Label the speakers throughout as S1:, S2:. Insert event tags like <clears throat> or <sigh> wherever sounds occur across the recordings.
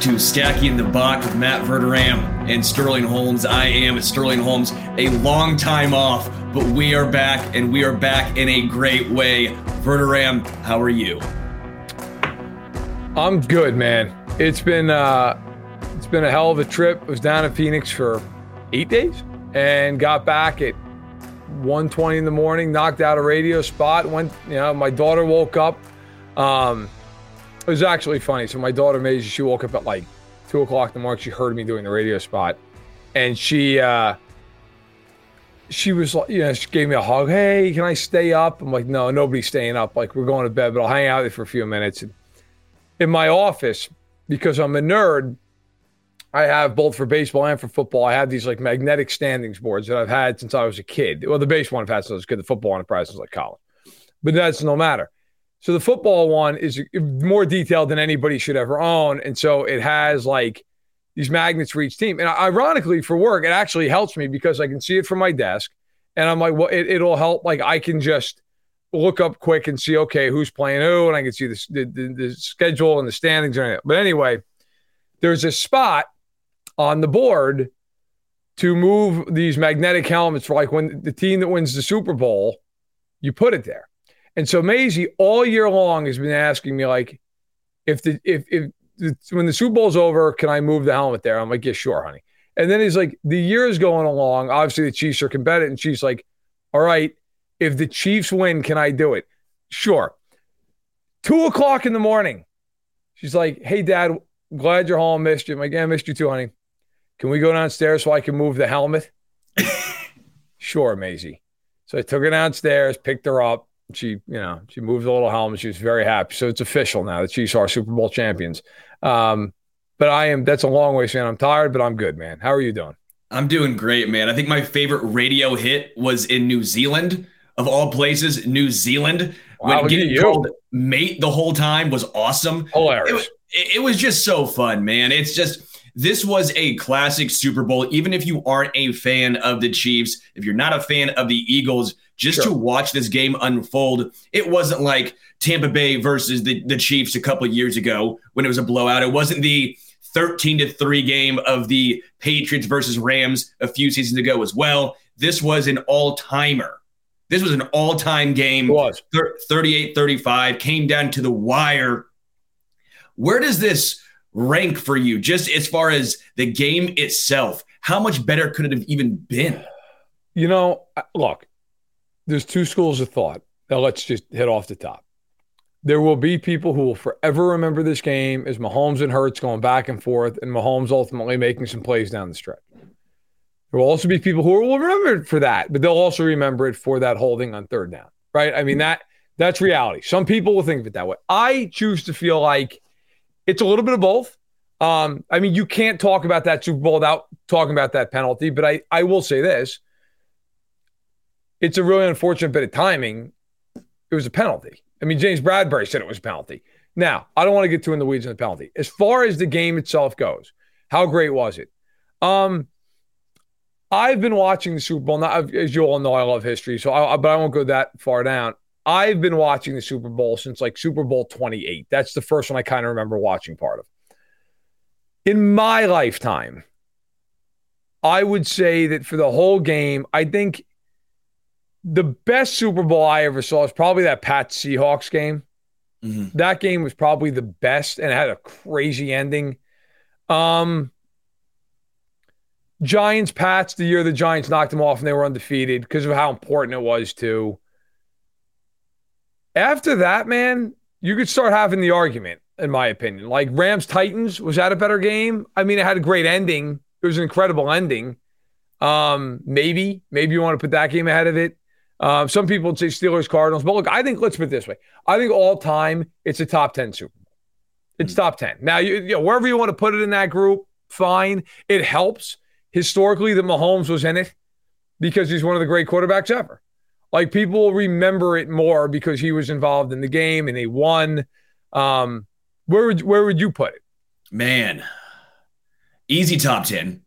S1: to Stacking the Box with Matt Verderame and Sterling Holmes. I am Sterling Holmes, a long time off, but we are back and we are back in a great way. Verderame, how are you?
S2: I'm good, man. It's been uh, it's been a hell of a trip. I was down in Phoenix for eight days and got back at 1:20 in the morning. Knocked out a radio spot. Went, you know, my daughter woke up. Um, it was actually funny. So my daughter Maisie, she woke up at like two o'clock in the morning. She heard me doing the radio spot, and she uh, she was like, you know, she gave me a hug. Hey, can I stay up? I'm like, no, nobody's staying up. Like we're going to bed, but I'll hang out there for a few minutes. And in my office, because I'm a nerd, I have both for baseball and for football. I have these like magnetic standings boards that I've had since I was a kid. Well, the baseball I've had since I was a kid. The football one I've had since like college, but that's no matter. So the football one is more detailed than anybody should ever own, and so it has like these magnets for each team. And ironically, for work, it actually helps me because I can see it from my desk, and I'm like, well, it, it'll help. Like I can just look up quick and see, okay, who's playing who, and I can see the the, the, schedule and the standings and everything. But anyway, there's a spot on the board to move these magnetic helmets for like when the team that wins the Super Bowl, you put it there. And so Maisie all year long has been asking me like, if the if if the, when the Super Bowl's over, can I move the helmet there? I'm like, yeah, sure, honey. And then he's like, the year is going along. Obviously, the Chiefs are competitive, and she's like, all right, if the Chiefs win, can I do it? Sure. Two o'clock in the morning, she's like, hey, Dad, glad you're home. Missed you. I'm like, yeah, I missed you too, honey. Can we go downstairs so I can move the helmet? <laughs> sure, Maisie. So I took her downstairs, picked her up she, you know, she moved the little helmet. She was very happy. So it's official now. The Chiefs are Super Bowl champions. Um, but I am. That's a long way, man. I'm tired, but I'm good, man. How are you doing?
S1: I'm doing great, man. I think my favorite radio hit was in New Zealand, of all places, New Zealand.
S2: Wow,
S1: when getting called mate the whole time was awesome.
S2: Hilarious.
S1: It, it was just so fun, man. It's just this was a classic Super Bowl. Even if you aren't a fan of the Chiefs, if you're not a fan of the Eagles, just sure. to watch this game unfold, it wasn't like Tampa Bay versus the, the Chiefs a couple years ago when it was a blowout. It wasn't the 13 to 3 game of the Patriots versus Rams a few seasons ago as well. This was an all timer. This was an all time game.
S2: It was
S1: 38 35, came down to the wire. Where does this rank for you, just as far as the game itself? How much better could it have even been?
S2: You know, look, there's two schools of thought. Now let's just hit off the top. There will be people who will forever remember this game as Mahomes and Hurts going back and forth, and Mahomes ultimately making some plays down the stretch. There will also be people who will remember it for that, but they'll also remember it for that holding on third down, right? I mean that that's reality. Some people will think of it that way. I choose to feel like it's a little bit of both. Um, I mean, you can't talk about that Super Bowl without talking about that penalty, but I, I will say this. It's a really unfortunate bit of timing. It was a penalty. I mean, James Bradberry said it was a penalty. Now, I don't want to get too in the weeds on the penalty. As far as the game itself goes, how great was it? Um, I've been watching the Super Bowl. Not, as you all know, I love history, so I, but I won't go that far down. I've been watching the Super Bowl since like Super Bowl 28. That's the first one I kind of remember watching part of. In my lifetime, I would say that for the whole game, I think the best Super Bowl I ever saw is probably that Pat Seahawks game. Mm-hmm. That game was probably the best and it had a crazy ending. Um, Giants Pats the year the Giants knocked them off and they were undefeated because of how important it was to. After that, man, you could start having the argument, in my opinion. Like Rams Titans, was that a better game? I mean, it had a great ending. It was an incredible ending. Um, maybe, maybe you want to put that game ahead of it. Um, some people would say Steelers Cardinals, but look, I think let's put it this way: I think all time it's a top ten Super Bowl. It's mm-hmm. top ten. Now, you, you know, wherever you want to put it in that group, fine. It helps historically that Mahomes was in it because he's one of the great quarterbacks ever. Like people will remember it more because he was involved in the game and they won. Um, where would where would you put it?
S1: Man, easy top ten.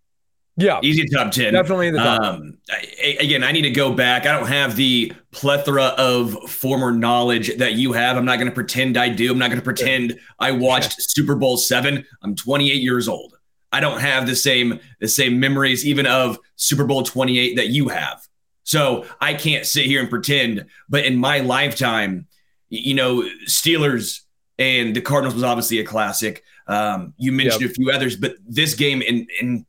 S2: Yeah,
S1: easy top ten.
S2: Definitely in the top. Um,
S1: I, again, I need to go back. I don't have the plethora of former knowledge that you have. I'm not going to pretend I do. I'm not going to pretend I watched Super Bowl seven. I'm 28 years old. I don't have the same the same memories even of Super Bowl 28 that you have. So I can't sit here and pretend. But in my lifetime, you know, Steelers and the Cardinals was obviously a classic. Um, you mentioned yep. a few others, but this game in in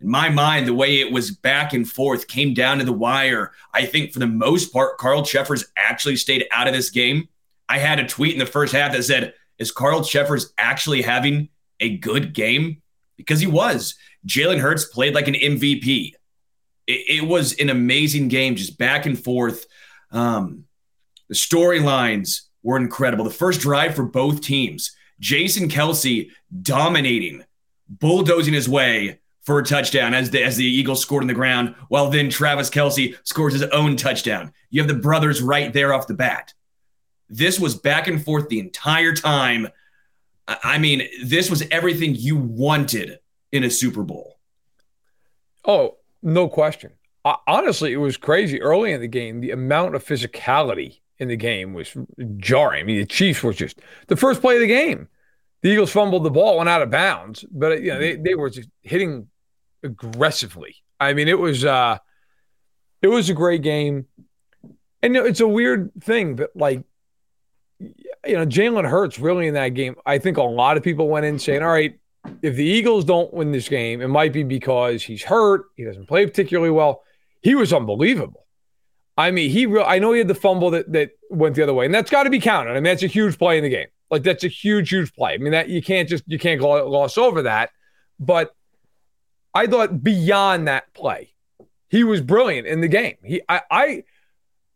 S1: in my mind, the way it was back and forth came down to the wire. I think for the most part, Carl Cheffers actually stayed out of this game. I had a tweet in the first half that said, Is Carl Cheffers actually having a good game? Because he was. Jalen Hurts played like an MVP. It, it was an amazing game, just back and forth. Um, the storylines were incredible. The first drive for both teams, Jason Kelce dominating, bulldozing his way for a touchdown as the, as the Eagles scored on the ground, while then Travis Kelce scores his own touchdown. You have the brothers right there off the bat. This was back and forth the entire time. I mean, this was everything you wanted in a Super Bowl.
S2: Oh, no question. honestly, it was crazy early in the game. The amount of physicality in the game was jarring. I mean, the Chiefs were just the first play of the game. The Eagles fumbled the ball, went out of bounds, but you know they, they were just hitting aggressively. I mean, it was uh it was a great game. And it's a weird thing, but like you know, Jalen Hurts really in that game. I think a lot of people went in saying, all right, if the Eagles don't win this game, it might be because he's hurt. He doesn't play particularly well. He was unbelievable. I mean, he I know he had the fumble that that went the other way, and that's got to be counted. I mean, that's a huge play in the game. Like that's a huge, huge play. I mean, that you can't just you can't gloss over that. But I thought beyond that play, he was brilliant in the game. He, I, I,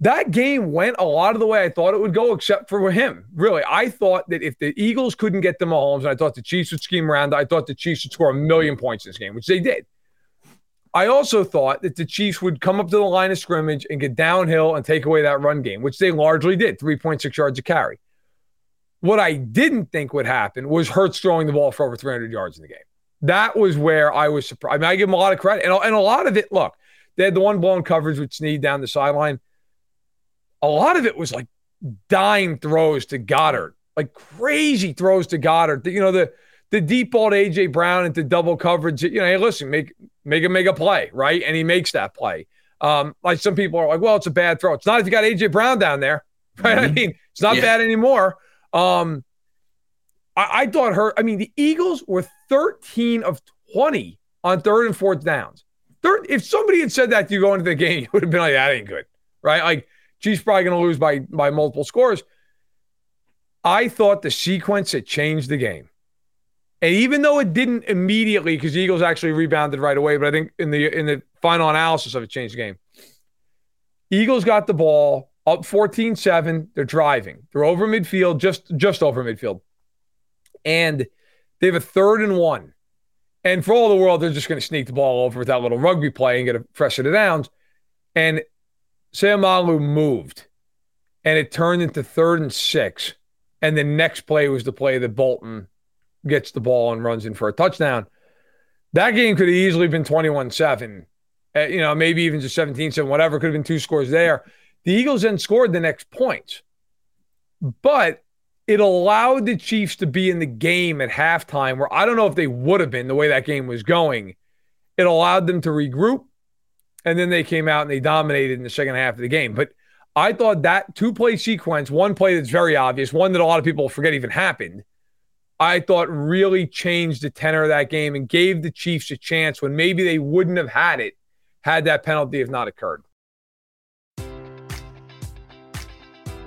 S2: that game went a lot of the way I thought it would go, except for him. Really, I thought that if the Eagles couldn't get the Mahomes, and I thought the Chiefs would scheme around, I thought the Chiefs would score a million points in this game, which they did. I also thought that the Chiefs would come up to the line of scrimmage and get downhill and take away that run game, which they largely did 3.6 yards a carry. What I didn't think would happen was Hurts throwing the ball for over 300 yards in the game. That was where I was surprised. I mean, I give him a lot of credit. And, and a lot of it, look, they had the one blown coverage with Sneed down the sideline. A lot of it was like dime throws to Goedert, like crazy throws to Goedert. You know, the the deep ball to AJ Brown into double coverage. You know, hey, listen, make make him make a play, right? And he makes that play. Um, like some people are like, well, it's a bad throw. It's not if you got AJ Brown down there, <laughs> right? Mm-hmm. I mean, it's not yeah. bad anymore. Um, I, I thought her. I mean, the Eagles were 13 of 20 on third and fourth downs. Third, if somebody had said that to you going into the game, <laughs> you would have been like, that ain't good, right? Like, Chiefs probably going to lose by by multiple scores. I thought the sequence had changed the game. And even though it didn't immediately, because the Eagles actually rebounded right away, but I think in the in the final analysis of it changed the game. Eagles got the ball up 14-7. They're driving. They're over midfield, just just over midfield. And They have a third and one. And for all the world, they're just going to sneak the ball over with that little rugby play and get a fresh set of downs. And Seumalo moved, and it turned into third and six. And the next play was the play that Bolton gets the ball and runs in for a touchdown. That game could have easily been 21 7, uh, you know, maybe even just 17 7, whatever. Could have been two scores there. The Eagles then scored the next points, but it allowed the Chiefs to be in the game at halftime where I don't know if they would have been the way that game was going. It allowed them to regroup, and then they came out and they dominated in the second half of the game. But I thought that two play sequence, one play that's very obvious, one that a lot of people forget even happened, I thought really changed the tenor of that game and gave the Chiefs a chance when maybe they wouldn't have had it had that penalty have not occurred.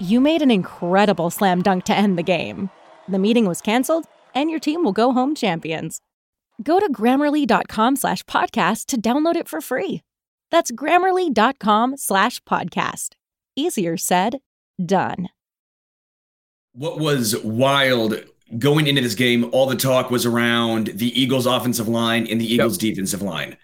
S3: You made an incredible slam dunk to end the game. The meeting was canceled, and your team will go home champions. Go to grammarly.com slash podcast to download it for free. That's grammarly.com slash podcast. Easier said, done.
S1: What was wild going into this game, all the talk was around the Eagles' offensive line and the Eagles' yep. defensive line.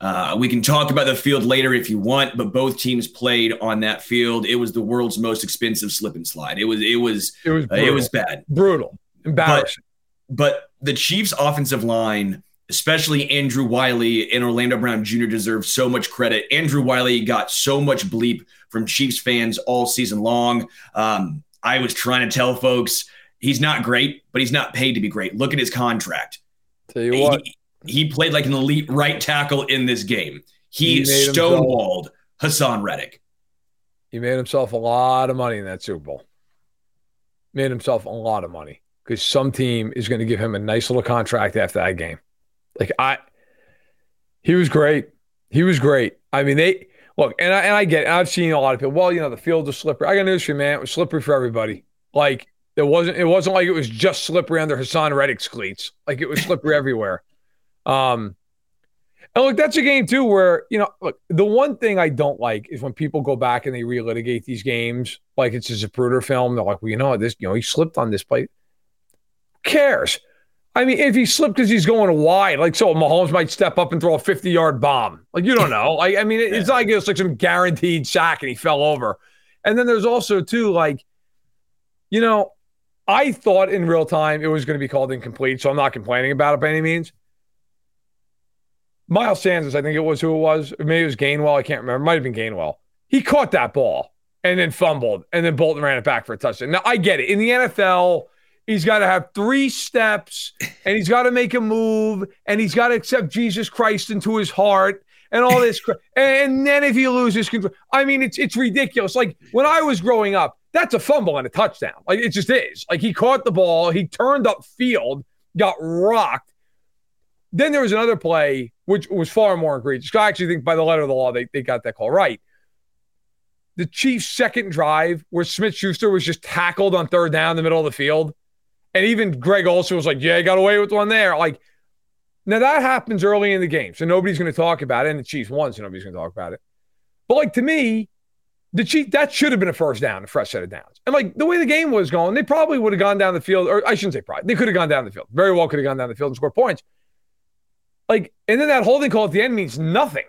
S1: Uh, we can talk about the field later if you want, but both teams played on that field. It was the world's most expensive slip and slide. It was it was it was, uh, it was bad,
S2: brutal, embarrassing.
S1: But, but the Chiefs' offensive line, especially Andrew Wylie and Orlando Brown Jr., deserve so much credit. Andrew Wylie got so much bleep from Chiefs fans all season long. Um, I was trying to tell folks he's not great, but he's not paid to be great. Look at his contract.
S2: Tell you what.
S1: He, he played like an elite right tackle in this game. He, he stonewalled himself, Haason Reddick.
S2: He made himself a lot of money in that Super Bowl. Made himself a lot of money because some team is going to give him a nice little contract after that game. Like I, he was great. He was great. I mean, they look, and I, and I get, it, I've seen a lot of people. Well, you know, the field was slippery. I got news for you, man. It was slippery for everybody. Like it wasn't. It wasn't like it was just slippery under Haason Reddick's cleats. Like it was slippery <laughs> everywhere. Um, and look, that's a game too where, you know, look, the one thing I don't like is when people go back and they relitigate these games like it's a Zapruder film. They're like, well, you know, this, you know, he slipped on this play. Who cares? I mean, if he slipped because he's going wide, like so Mahomes might step up and throw a 50 yard bomb. Like, you don't <laughs> know. Like, I mean, it's like it's like some guaranteed sack and he fell over. And then there's also, too, like, you know, I thought in real time it was going to be called incomplete. So I'm not complaining about it by any means. Miles Sanders, I think it was who it was. Maybe it was Gainwell. I can't remember. It might have been Gainwell. He caught that ball and then fumbled, and then Bolton ran it back for a touchdown. Now I get it. In the NFL, he's got to have three steps and he's got to make a move and he's got to accept Jesus Christ into his heart and all this. <laughs> and then if he loses control, I mean, it's it's ridiculous. Like when I was growing up, that's a fumble and a touchdown. Like it just is. Like he caught the ball, he turned up field, got rocked. Then there was another play which was far more egregious. I actually think by the letter of the law, they, they got that call right. The Chiefs' second drive, where Smith Schuster was just tackled on third down in the middle of the field. And even Greg Olsen was like, Yeah, I got away with one there. Like, now that happens early in the game. So nobody's going to talk about it. And the Chiefs won, so nobody's going to talk about it. But like to me, the Chiefs, that should have been a first down, a fresh set of downs. And like the way the game was going, they probably would have gone down the field, or I shouldn't say probably, they could have gone down the field. Very well could have gone down the field and scored points. Like, and then that holding call at the end means nothing,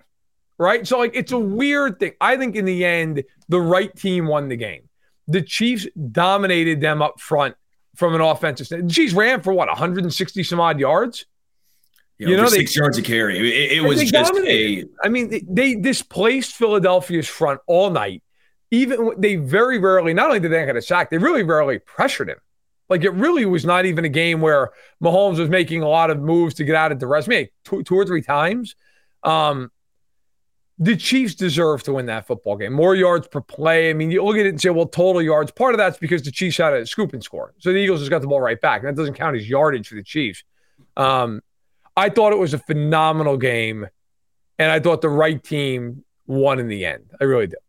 S2: right? So, like, it's a weird thing. I think in the end, the right team won the game. The Chiefs dominated them up front from an offensive standpoint. The Chiefs ran for what, 160 some odd yards?
S1: you know, six they, yards of carry. It, it was just dominated.
S2: a. I mean, they, they displaced Philadelphia's front all night. Even they very rarely, not only did they not get a sack, they really rarely pressured him. Like it really was not even a game where Mahomes was making a lot of moves to get out of the rest. Maybe two, two or three times. Um, the Chiefs deserve to win that football game. More yards per play. I mean, you look at it and say, well, total yards. Part of that's because the Chiefs had a scoop and score. So the Eagles just got the ball right back. And that doesn't count as yardage for the Chiefs. Um, I thought it was a phenomenal game. And I thought the right team won in the end. I really did.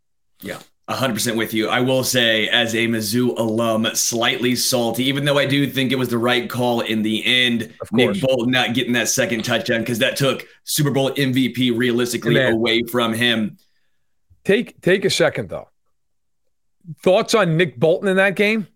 S1: Yeah. 100% with you. I will say, as a Mizzou alum, slightly salty, even though I do think it was the right call in the end. Nick Bolton not getting that second touchdown because that took Super Bowl MVP realistically Man, away from him.
S2: Take take a second though. Thoughts on Nick Bolton in that game?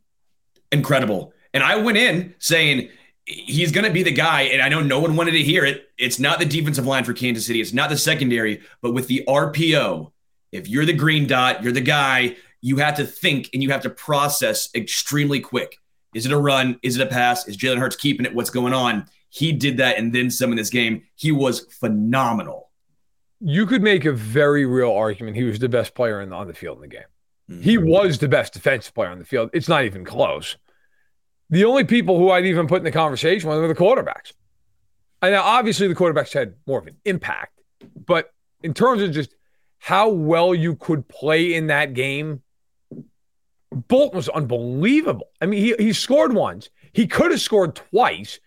S1: Incredible. And I went in saying he's going to be the guy. And I know no one wanted to hear it. It's not the defensive line for Kansas City. It's not the secondary, but with the RPO if you're the green dot, you're the guy, you have to think and you have to process extremely quick. Is it a run? Is it a pass? Is Jalen Hurts keeping it? What's going on? He did that and then some in this game. He was phenomenal.
S2: You could make a very real argument he was the best player in, on the field in the game. Mm-hmm. He was the best defensive player on the field. It's not even close. The only people who I'd even put in the conversation were the quarterbacks. And now, obviously, the quarterbacks had more of an impact, but in terms of just how well you could play in that game. Bolt was unbelievable. I mean, he, he scored once. He could have scored twice.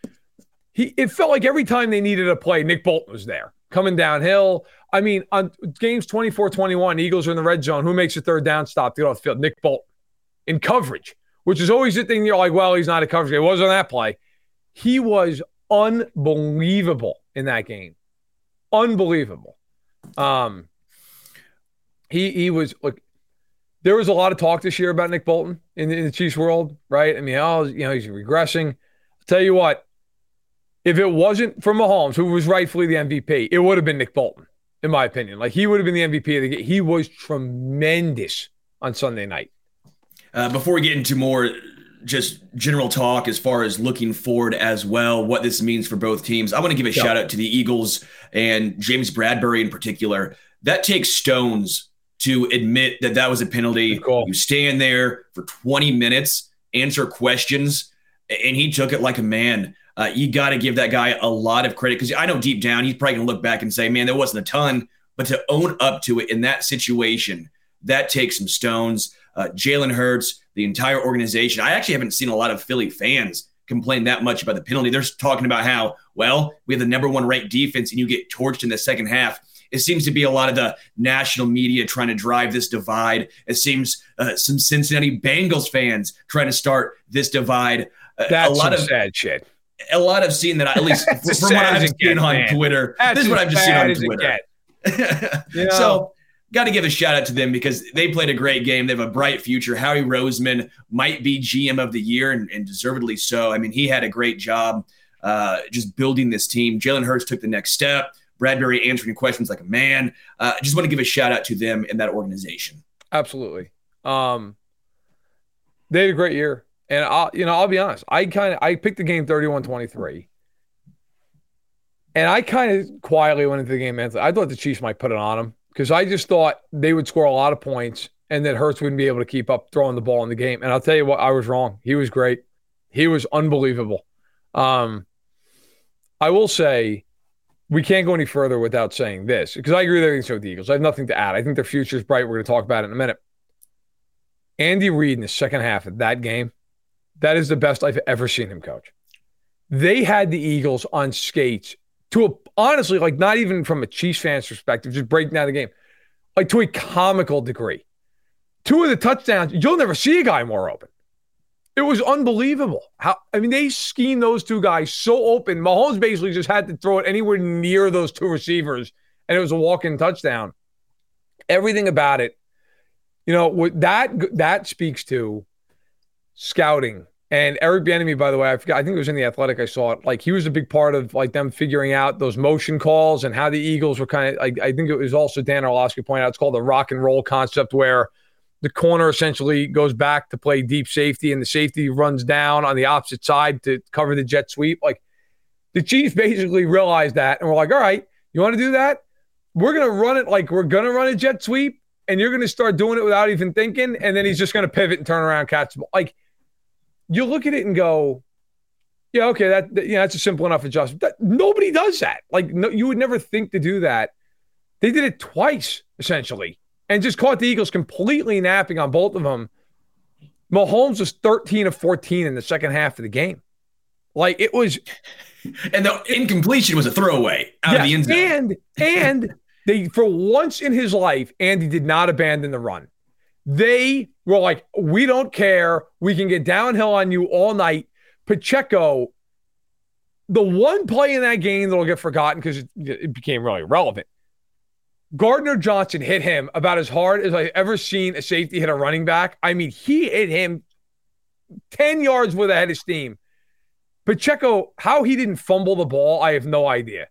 S2: He it felt like every time they needed a play, Nick Bolton was there coming downhill. I mean, on games 24-21, Eagles are in the red zone. Who makes a third down stop to get off the field? Nick Bolton in coverage, which is always the thing you're like, well, he's not a coverage. It was on that play. He was unbelievable in that game. Unbelievable. Um, he he was like there was a lot of talk this year about Nick Bolton in the, in the Chiefs world, right? I mean, oh, you know, he's regressing. I'll tell you what, if it wasn't for Mahomes, who was rightfully the MVP, it would have been Nick Bolton, in my opinion. Like he would have been the MVP of the game. He was tremendous on Sunday night.
S1: Uh, before we get into more just general talk as far as looking forward as well, what this means for both teams, I want to give a yeah. shout out to the Eagles and James Bradberry in particular. That takes stones to admit that that was a penalty. You stand there for 20 minutes, answer questions, and he took it like a man. Uh, you got to give that guy a lot of credit because I know deep down he's probably going to look back and say, man, there wasn't a ton. But to own up to it in that situation, that takes some stones. Uh, Jalen Hurts, the entire organization. I actually haven't seen a lot of Philly fans complain that much about the penalty. They're talking about how, well, we have the number one ranked defense and you get torched in the second half. It seems to be a lot of the national media trying to drive this divide. It seems uh, some Cincinnati Bengals fans trying to start this divide.
S2: Uh, That's a lot of sad shit.
S1: A lot of seen that, at least <laughs> from what I've seen on man. Twitter. That's this is what I've just seen on Twitter. <laughs> you know? So got to give a shout out to them because they played a great game. They have a bright future. Howie Roseman might be GM of the year and, and deservedly so. I mean, he had a great job uh, just building this team. Jalen Hurts took the next step. Bradberry answering questions like a man. Uh, I just want to give a shout out to them and that organization.
S2: Absolutely. Um, they had a great year. And I'll, you know, I'll be honest. I kind of I picked the game 31-23. And I kind of quietly went into the game mentally. I thought the Chiefs might put it on them because I just thought they would score a lot of points and that Hurts wouldn't be able to keep up throwing the ball in the game. And I'll tell you what, I was wrong. He was great. He was unbelievable. Um, I will say we can't go any further without saying this because I agree with everything with the Eagles. I have nothing to add. I think their future is bright. We're going to talk about it in a minute. Andy Reid in the second half of that game, that is the best I've ever seen him coach. They had the Eagles on skates to a, honestly, like not even from a Chiefs fan's perspective, just breaking down the game, like to a comical degree. Two of the touchdowns, you'll never see a guy more open. It was unbelievable. How I mean, they schemed those two guys so open. Mahomes basically just had to throw it anywhere near those two receivers, and it was a walk-in touchdown. Everything about it, you know, that that speaks to scouting. And Eric Bieniemy, by the way, I forgot. I think it was in the Athletic. I saw it. Like he was a big part of like them figuring out those motion calls and how the Eagles were kind of. I think it was also Dan Orlovsky pointed out. It's called the rock and roll concept, where the corner essentially goes back to play deep safety, and the safety runs down on the opposite side to cover the jet sweep. Like the Chiefs basically realized that, and we're like, all right, you want to do that? We're gonna run it like we're gonna run a jet sweep, and you're gonna start doing it without even thinking, and then he's just gonna pivot and turn around, catch the ball. Like you look at it and go, yeah, okay, that, that yeah, that's a simple enough adjustment. That, nobody does that. Like no, you would never think to do that. They did it twice essentially and just caught the Eagles completely napping on both of them. Mahomes was 13 of 14 in the second half of the game. Like it was. <laughs>
S1: And the incompletion was a throwaway out yes, of the end zone.
S2: And, and <laughs> they, for once in his life, Andy did not abandon the run. They were like, we don't care. We can get downhill on you all night. Pacheco, the one play in that game that'll get forgotten because it, it became really relevant Gardner Johnson hit him about as hard as I've ever seen a safety hit a running back. I mean, he hit him 10 yards with a head of steam. Pacheco, how he didn't fumble the ball, I have no idea.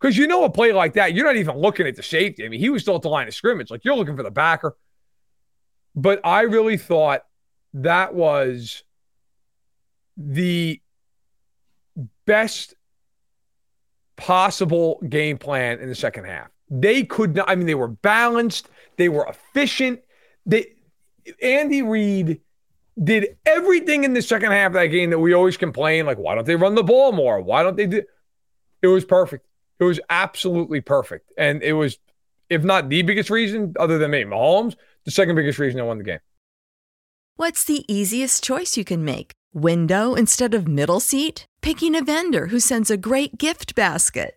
S2: Because you know a play like that, you're not even looking at the safety. I mean, he was still at the line of scrimmage. Like you're looking for the backer. But I really thought that was the best possible game plan in the second half. They could not, I mean, they were balanced, they were efficient. They Andy Reid did everything in the second half of that game that we always complain, like, why don't they run the ball more? Why don't they do it was perfect. It was absolutely perfect. And it was, if not the biggest reason, other than maybe Mahomes, the second biggest reason I won the game.
S4: What's the easiest choice you can make? Window instead of middle seat? Picking a vendor who sends a great gift basket?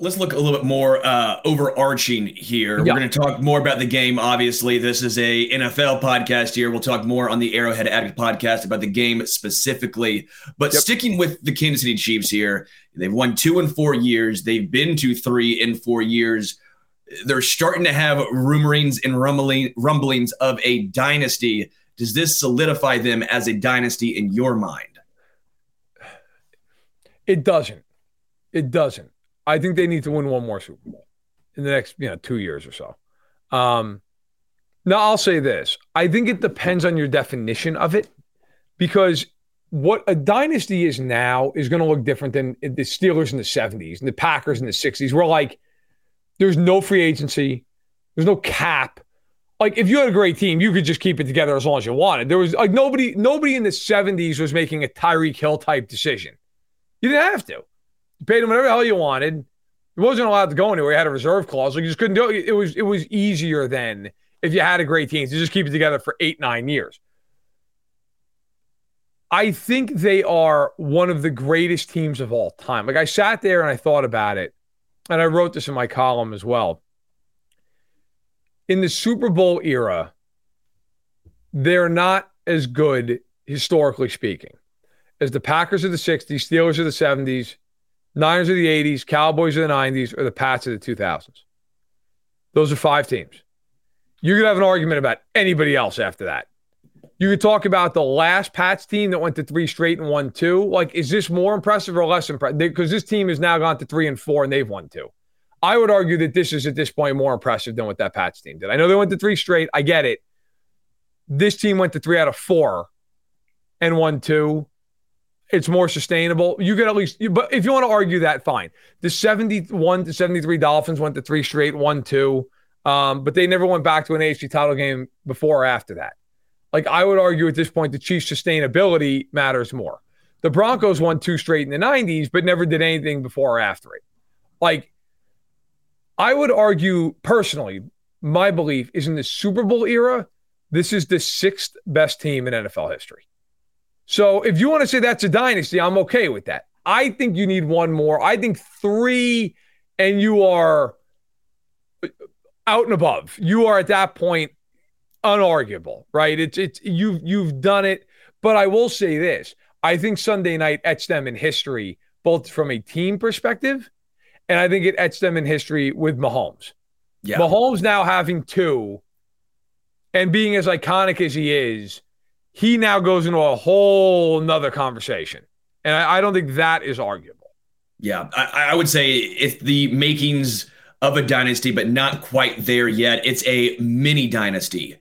S1: Let's look a little bit more uh, overarching here. Yeah. We're going to talk more about the game. Obviously, this is a NFL podcast here. We'll talk more on the Arrowhead Addict podcast about the game specifically. But yep. sticking with the Kansas City Chiefs here, they've won two in four years. They've been to three in four years. They're starting to have rumorings and rumbling, rumblings of a dynasty. Does this solidify them as a dynasty in your mind?
S2: It doesn't. It doesn't. I think they need to win one more Super Bowl in the next, you know, two years or so. Um, now I'll say this: I think it depends on your definition of it, because what a dynasty is now is going to look different than the Steelers in the '70s and the Packers in the '60s. We're like, There's no free agency. There's no cap. Like if you had a great team, you could just keep it together as long as you wanted. There was like nobody, nobody in the 70s was making a Tyreek Hill type decision. You didn't have to. Paid him whatever the hell you wanted. He wasn't allowed to go anywhere. He had a reserve clause. Like you just couldn't do it. It was it was easier then if you had a great team to just keep it together for eight, nine years. I think they are one of the greatest teams of all time. Like I sat there and I thought about it, and I wrote this in my column as well. In the Super Bowl era, they're not as good, historically speaking, as the Packers of the 60s, Steelers of the 70s, Niners of the 80s, Cowboys of the 90s, or the Pats of the 2000s. Those are five teams. You could have an argument about anybody else after that. You could talk about the last Pats team that went to three straight and won two. Like, is this more impressive or less impressive? Because this team has now gone to three and four and they've won two. I would argue that this is at this point more impressive than what that Pats team did. I know they went to three straight. I get it. This team went to three out of four and won two. It's more sustainable. You could at least, but if you want to argue that, fine. The 71 to 73 Dolphins went to three straight, one, two, um, but they never went back to an AFC title game before or after that. Like I would argue at this point, the Chiefs' sustainability matters more. The Broncos won two straight in the 90s, but never did anything before or after it. Like I would argue personally, my belief is in the Super Bowl era, this is the sixth best team in NFL history. So if you want to say that's a dynasty, I'm okay with that. I think you need one more. I think three, and you are out and above. You are at that point unarguable, right? It's it's you've you've done it. But I will say this: I think Sunday night etched them in history, both from a team perspective, and I think it etched them in history with Mahomes. Yeah. Mahomes now having two, and being as iconic as he is, he now goes into a whole nother conversation, and I, I don't think that is arguable.
S1: Yeah, I, I would say if the makings of a dynasty, but not quite there yet. It's a mini dynasty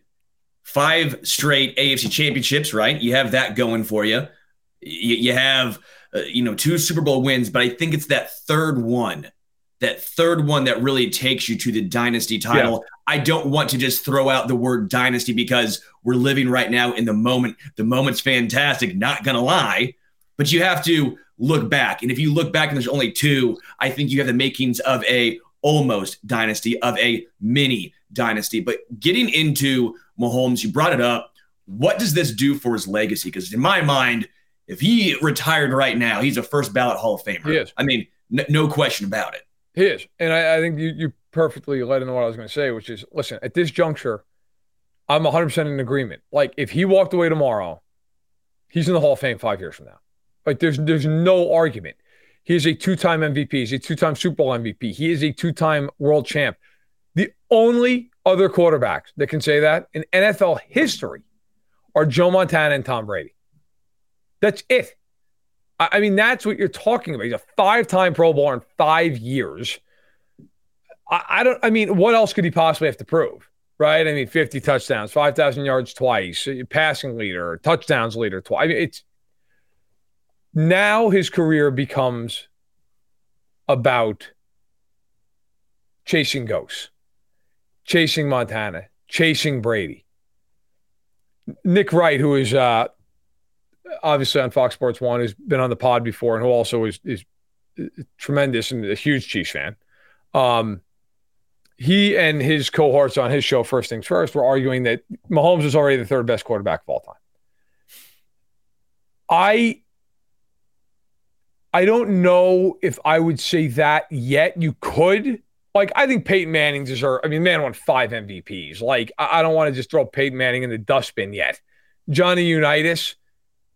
S1: five straight AFC championships, right? You have that going for you. You, you have, uh, you know, two Super Bowl wins, but I think it's that third one, that third one that really takes you to the dynasty title. Yeah. I don't want to just throw out the word dynasty because we're living right now in the moment. The moment's fantastic, not going to lie, but you have to look back. And if you look back and there's only two, I think you have the makings of a almost dynasty, of a mini dynasty. But getting into Mahomes, you brought it up. What does this do for his legacy? Because in my mind, if he retired right now, he's a first ballot Hall of Famer. I mean, n- no question about it.
S2: He is. And I, I think you, you perfectly let him know what I was going to say, which is listen, at this juncture, I'm 100% in agreement. Like, if he walked away tomorrow, he's in the Hall of Fame five years from now. Like, there's there's no argument. He is a two-time MVP. He's a two-time Super Bowl MVP. He is a two-time world champ. The only other quarterbacks that can say that in NFL history are Joe Montana and Tom Brady. That's it. I mean, that's what you're talking about. He's a five-time Pro Bowler in five years. I, I don't. I mean, what else could he possibly have to prove? Right? I mean, 50 touchdowns, 5,000 yards twice, passing leader, touchdowns leader twice. I mean, it's now his career becomes about chasing ghosts chasing Montana, chasing Brady. Nick Wright, who is uh, obviously on Fox Sports One, who's been on the pod before, and who also is, is tremendous and a huge Chiefs fan. Um, he and his cohorts on his show, First Things First, were arguing that Mahomes is already the third best quarterback of all time. I I don't know if I would say that yet. You could, like I think Peyton Manning deserves. I mean, man won five MVPs. Like I, I don't want to just throw Peyton Manning in the dustbin yet. Johnny Unitas,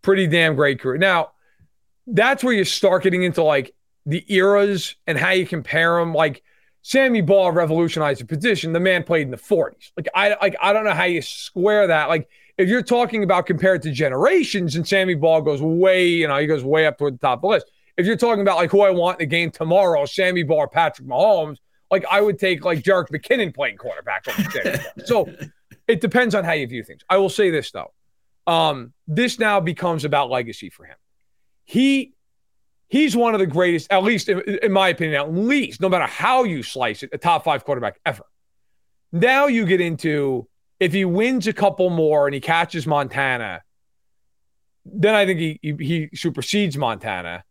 S2: pretty damn great career. Now, that's where you start getting into like the eras and how you compare them. Like Sammy Baugh revolutionized the position. The man played in the 40s. Like I like I don't know how you square that. Like if you're talking about compared to generations, and Sammy Baugh goes way, you know, he goes way up toward the top of the list. If you're talking about like who I want in the game tomorrow, Sammy Baugh, Patrick Mahomes, like I would take like Jerick McKinnon playing quarterback. so it depends on how you view things. I will say this though. Um, this now becomes about legacy for him. He he's one of the greatest, at least in, in my opinion, at least, no matter how you slice it, a top five quarterback ever. Now you get into if he wins a couple more and he catches Montana, then I think he he, he supersedes Montana.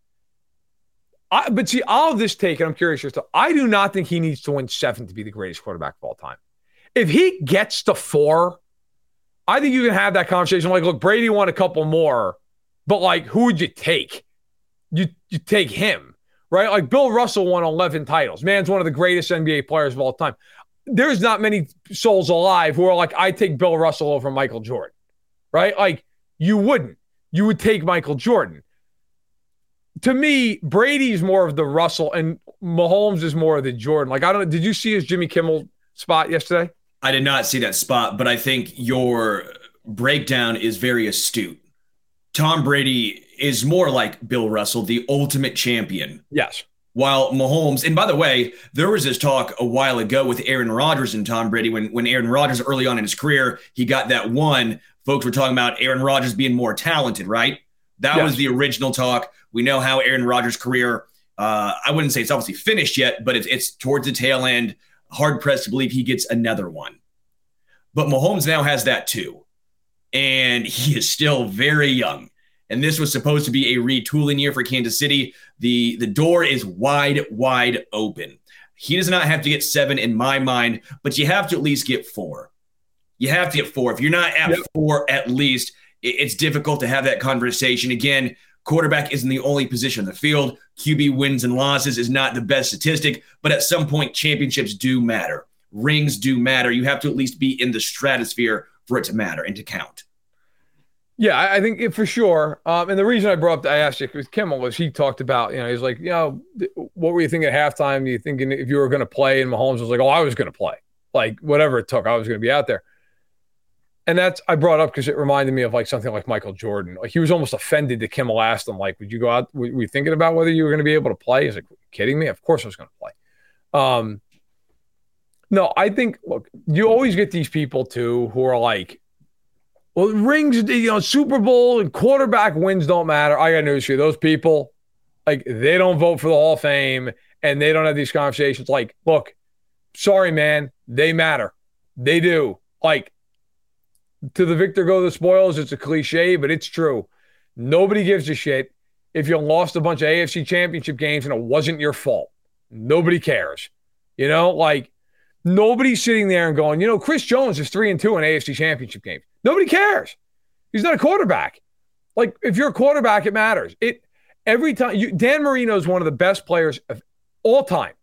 S2: I, but see, all of this take, and I'm curious your I do not think he needs to win seven to be the greatest quarterback of all time. If he gets to four, I think you can have that conversation. Like, look, Brady won a couple more, but like, who would you take? You you take him, right? Like Bill Russell won 11 titles. Man's one of the greatest NBA players of all time. There's not many souls alive who are like, I take Bill Russell over Michael Jordan, right? Like, you wouldn't. You would take Michael Jordan to me, Brady's more of the Russell and Mahomes is more of the Jordan. Like, I don't. Did you see his Jimmy Kimmel spot yesterday?
S1: I did not see that spot, but I think your breakdown is very astute. Tom Brady is more like Bill Russell, the ultimate champion.
S2: Yes.
S1: While Mahomes, and by the way, there was this talk a while ago with Aaron Rodgers and Tom Brady when, when Aaron Rodgers early on in his career, he got that one. Folks were talking about Aaron Rodgers being more talented, right? That yes. was the original talk. We know how Aaron Rodgers' career, uh, I wouldn't say it's obviously finished yet, but it's, it's towards the tail end. Hard pressed to believe he gets another one. But Mahomes now has that too. And he is still very young. And this was supposed to be a retooling year for Kansas City. The, the door is wide, wide open. He does not have to get seven in my mind, but you have to at least get four. You have to get four. If you're not at yep. four, at least, it's difficult to have that conversation. Again, quarterback isn't the only position in the field. QB wins and losses is not the best statistic, but at some point, championships do matter. Rings do matter. You have to at least be in the stratosphere for it to matter and to count.
S2: Yeah, I think for sure. Um, and the reason I brought up, I asked you with Kimmel was he talked about, you know, he's like, you know, what were you thinking at halftime? You thinking if you were going to play? And Mahomes was like, oh, I was going to play. Like whatever it took, I was going to be out there and that's I brought up because it reminded me of like something like Michael Jordan. Like he was almost offended that Kimmel asked him, like, "Would you go out? Were, were you thinking about whether you were going to be able to play?" He's like, "Kidding me? Of course I was going to play." Um, no, I think look, you always get these people too who are like, "Well, rings, you know, Super Bowl and quarterback wins don't matter." I got news for you: those people, like, they don't vote for the Hall of Fame and they don't have these conversations. Like, look, sorry, man, they matter. They do. Like to the victor go the spoils. It's a cliche, but it's true. Nobody gives a shit if you lost a bunch of AFC championship games and it wasn't your fault. Nobody cares. You know, like nobody's sitting there and going, you know, Chris Jones is three and two in AFC championship games. Nobody cares. He's not a quarterback. Like if you're a quarterback, it matters. It every time you, Dan Marino is one of the best players of all time.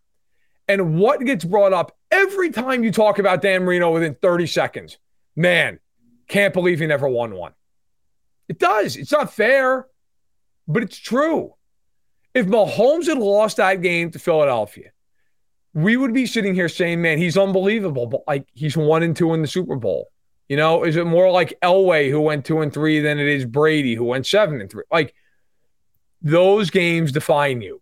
S2: And what gets brought up every time you talk about Dan Marino within 30 seconds, man, can't believe he never won one. It does. It's not fair, but it's true. If Mahomes had lost that game to Philadelphia, we would be sitting here saying, man, he's unbelievable, but like he's one and two in the Super Bowl. You know, is it more like Elway who went two and three than it is Brady who went seven and three? Like those games define you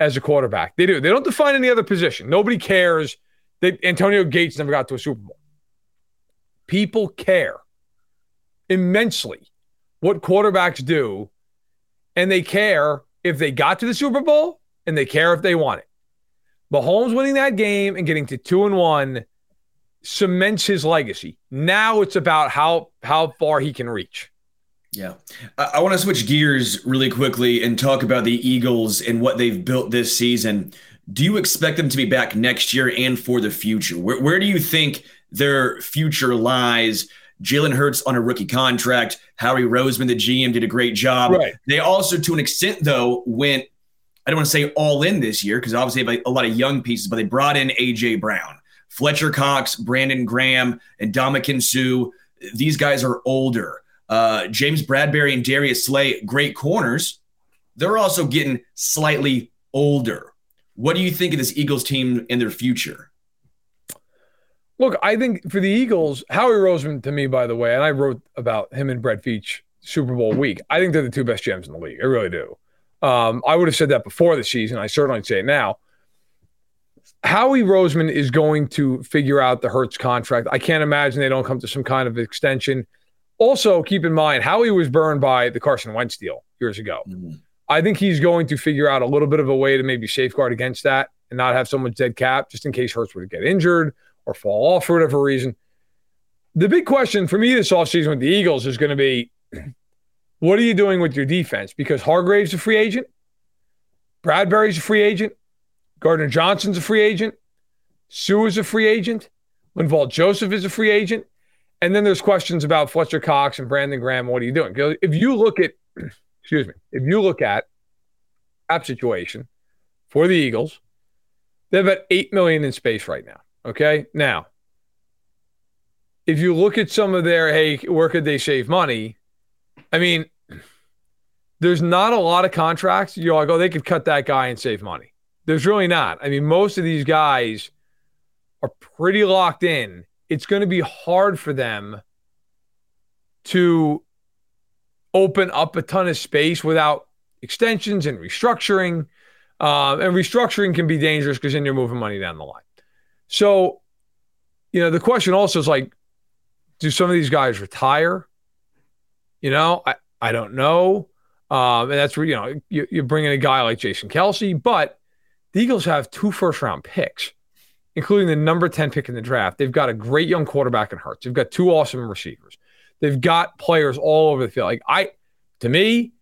S2: as a quarterback. They do. They don't define any other position. Nobody cares that Antonio Gates never got to a Super Bowl. People care immensely what quarterbacks do, and they care if they got to the Super Bowl and they care if they won it. Mahomes winning that game and getting to two and one cements his legacy. Now it's about how how far he can reach.
S1: Yeah. I, I want to switch gears really quickly and talk about the Eagles and what they've built this season. Do you expect them to be back next year and for the future? Where, where do you think their future lies? Jalen Hurts on a rookie contract. Howie Roseman, the GM, did a great job.
S2: Right.
S1: They also, to an extent, though, went, I don't want to say all in this year because obviously they have a lot of young pieces, but they brought in A.J. Brown, Fletcher Cox, Brandon Graham, and Ndamukong Suh. These guys are older. Uh, James Bradberry and Darius Slay, great corners. They're also getting slightly older. What do you think of this Eagles team in their future?
S2: Look, I think for the Eagles, Howie Roseman, to me, by the way, and I wrote about him and Brett Veach Super Bowl week. I think they're the two best GMs in the league. I really do. Um, I would have said that before the season. I certainly say it now. Howie Roseman is going to figure out the Hurts contract. I can't imagine they don't come to some kind of extension. Also, keep in mind, Howie was burned by the Carson Wentz deal years ago. Mm-hmm. I think he's going to figure out a little bit of a way to maybe safeguard against that and not have someone dead cap just in case Hurts were to get injured or fall off for whatever reason. The big question for me this offseason with the Eagles is going to be <clears throat> what are you doing with your defense? Because Hargrave's a free agent, Bradberry's a free agent, Gardner Johnson's a free agent, Suh is a free agent, Linval Joseph is a free agent. And then there's questions about Fletcher Cox and Brandon Graham. What are you doing? If you look at, <clears throat> excuse me, if you look at cap situation for the Eagles, they have about eight million in space right now. Okay, now if you look at some of their hey, where could they save money? I mean, there's not a lot of contracts. You're like, oh, they could cut that guy and save money. There's really not. I mean, most of these guys are pretty locked in. It's going to be hard for them to open up a ton of space without extensions and restructuring. Um, and restructuring can be dangerous because then you're moving money down the line. So, you know, the question also is like, do some of these guys retire? You know, I, I don't know. Um, and that's where, you know, you, you're bringing a guy like Jason Kelce, but the Eagles have two first round picks, including the number 10 pick in the draft. They've got a great young quarterback in Hurts. They've got two awesome receivers. They've got players all over the field. Like, I, to me,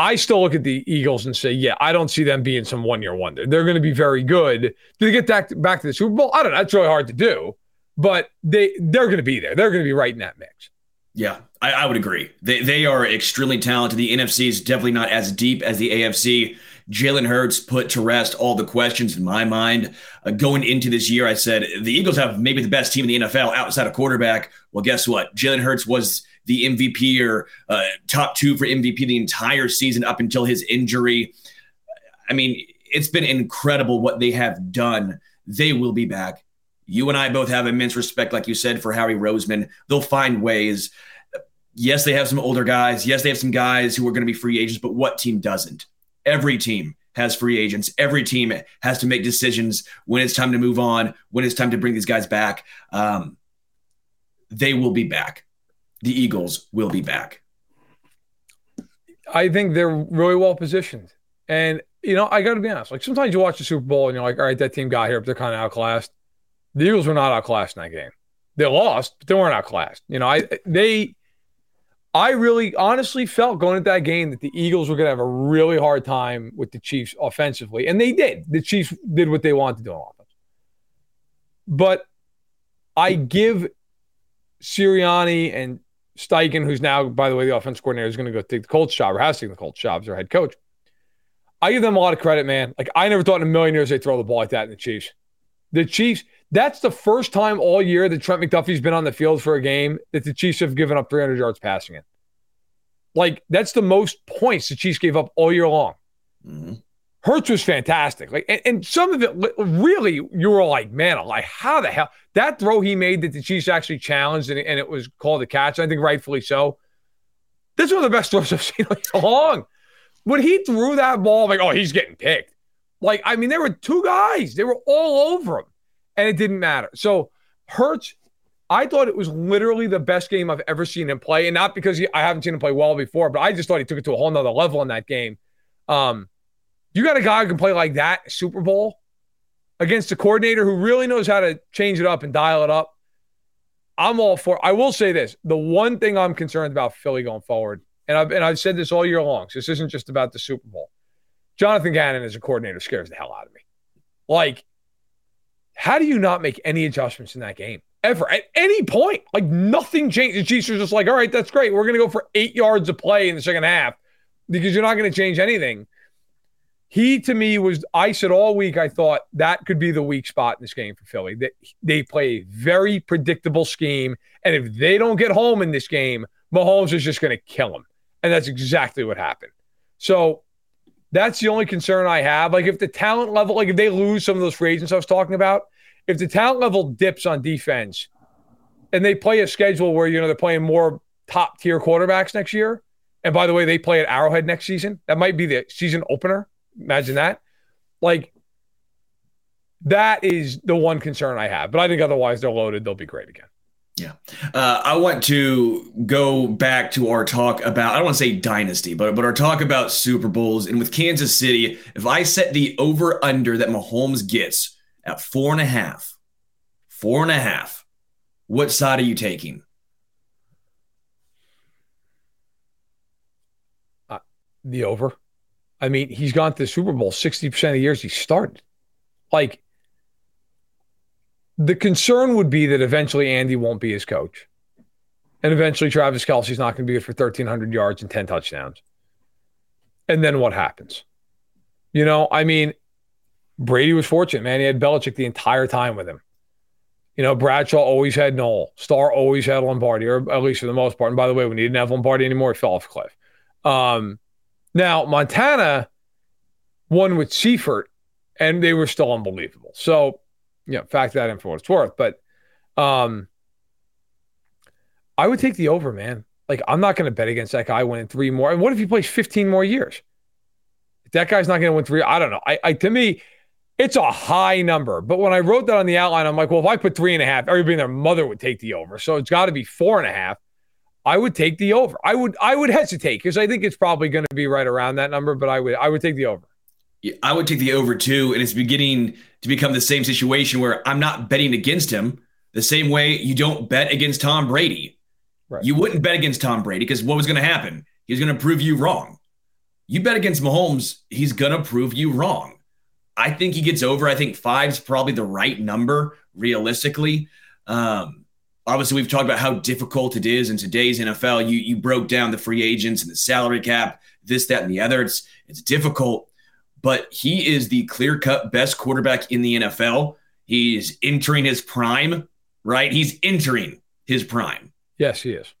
S2: I still look at the Eagles and say, yeah, I don't see them being some one year wonder. They're going to be very good. Do they get back to, back to the Super Bowl? I don't know. That's really hard to do, but they they're going to be there. They're going to be right in that mix.
S1: Yeah, I, I, would agree. They they are extremely talented. The NFC is definitely not as deep as the AFC. Jalen Hurts put to rest all the questions in my mind. Uh, going into this year, I said the Eagles have maybe the best team in the NFL outside of quarterback. Well, guess what? Jalen Hurts was the MVP or uh, top two for MVP the entire season up until his injury. I mean, it's been incredible what they have done. They will be back. You and I both have immense respect, like you said, for Howie Roseman. They'll find ways. Yes, they have some older guys. Yes, they have some guys who are going to be free agents, but what team doesn't? Every team has free agents. Every team has to make decisions when it's time to move on, when it's time to bring these guys back. Um, they will be back the Eagles will be back?
S2: I think they're really well positioned. And, you know, I got to be honest. Like sometimes you watch the Super Bowl and you're like, all right, that team got here, but they're kind of outclassed. The Eagles were not outclassed in that game. They lost, but they weren't outclassed. You know, I, they, I really honestly felt going into that game that the Eagles were going to have a really hard time with the Chiefs offensively. And they did. The Chiefs did what they wanted to do on offense. But I give Sirianni and Steichen, who's now, by the way, the offense coordinator, is going to go take the Colts job or has taken the Colts job as their head coach. I give them a lot of credit, man. Like I never thought in a million years they'd throw the ball like that in the Chiefs. The Chiefs, that's the first time all year that Trent McDuffie's been on the field for a game that the Chiefs have given up 300 yards passing it. Like that's the most points the Chiefs gave up all year long. Mm-hmm. Hurts was fantastic. Like, and, and, some of it really, you were like, man, like, how the hell that throw he made that the Chiefs actually challenged and, and it was called a catch. I think rightfully so. This is one of the best throws I've <laughs> seen like long. When he threw that ball, like, oh, he's getting picked. Like, I mean, there were two guys, they were all over him, and it didn't matter. So Hurts, I thought it was literally the best game I've ever seen him play, and not because he, I haven't seen him play well before, but I just thought he took it to a whole nother level in that game. Um, you got a guy who can play like that Super Bowl against a coordinator who really knows how to change it up and dial it up. I'm all for. I will say this: the one thing I'm concerned about Philly going forward, and I've and I've said this all year long. So this isn't just about the Super Bowl. Jonathan Gannon as a coordinator scares the hell out of me. Like, how do you not make any adjustments in that game ever at any point? Like nothing changed. The Chiefs are just like, all right, that's great. We're gonna go for eight yards of play in the second half because you're not to change anything he to me was I said all week I thought that could be the weak spot in this game for Philly. They, they play a very predictable scheme, and if they don't get home in this game, Mahomes is just going to kill them, and that's exactly what happened. So that's the only concern I have. Like if the talent level, like if they lose some of those free agents I was talking about, if the talent level dips on defense, and they play a schedule where you know they're playing more top tier quarterbacks next year, and by the way, they play at Arrowhead next season. That might be the season opener Imagine that. Like, that is the one concern I have. But I think otherwise they're loaded. They'll be great again.
S1: Yeah. Uh, I want to go back to our talk about, I don't want to say dynasty, but, but our talk about Super Bowls. And with Kansas City, if I set the over under that Mahomes gets at four and a half, four and a half, what side are you taking?
S2: Uh, the over. I mean, he's gone to the Super Bowl 60% of the years he started. Like, the concern would be that eventually Andy won't be his coach. And eventually Travis Kelce's not going to be good for 1,300 yards and 10 touchdowns. And then what happens? You know, I mean, Brady was fortunate, man. He had Belichick the entire time with him. You know, Bradshaw always had Noll. Starr always had Lombardi, or at least for the most part. And by the way, when he didn't have Lombardi anymore, he fell off a cliff. Um, now, Montana won with Seifert, and they were still unbelievable. So you know, fact that in for what it's worth. But um, I would take the over, man. Like, I'm not going to bet against that guy winning three more. And what if he plays 15 more years? If that guy's not going to win three, I don't know. I, I to me, it's a high number. But when I wrote that on the outline, I'm like, well, if I put three and a half, everybody and their mother would take the over. So it's got to be four and a half. I would take the over. I would I would hesitate because I think it's probably going to be right around that number, but I would I would take the over.
S1: Yeah, I would take the over too, and it's beginning to become the same situation where I'm not betting against him the same way you don't bet against Tom Brady. Right. You wouldn't bet against Tom Brady because what was going to happen? He's going to prove you wrong. You bet against Mahomes, he's going to prove you wrong. I think he gets over. I think five's probably the right number realistically. Um, obviously, we've talked about how difficult it is in today's NFL. You you broke down the free agents and the salary cap, this, that, and the other. It's it's difficult but he is the clear cut best quarterback in the NFL. He's entering his prime, right? He's entering his prime.
S2: Yes, he is.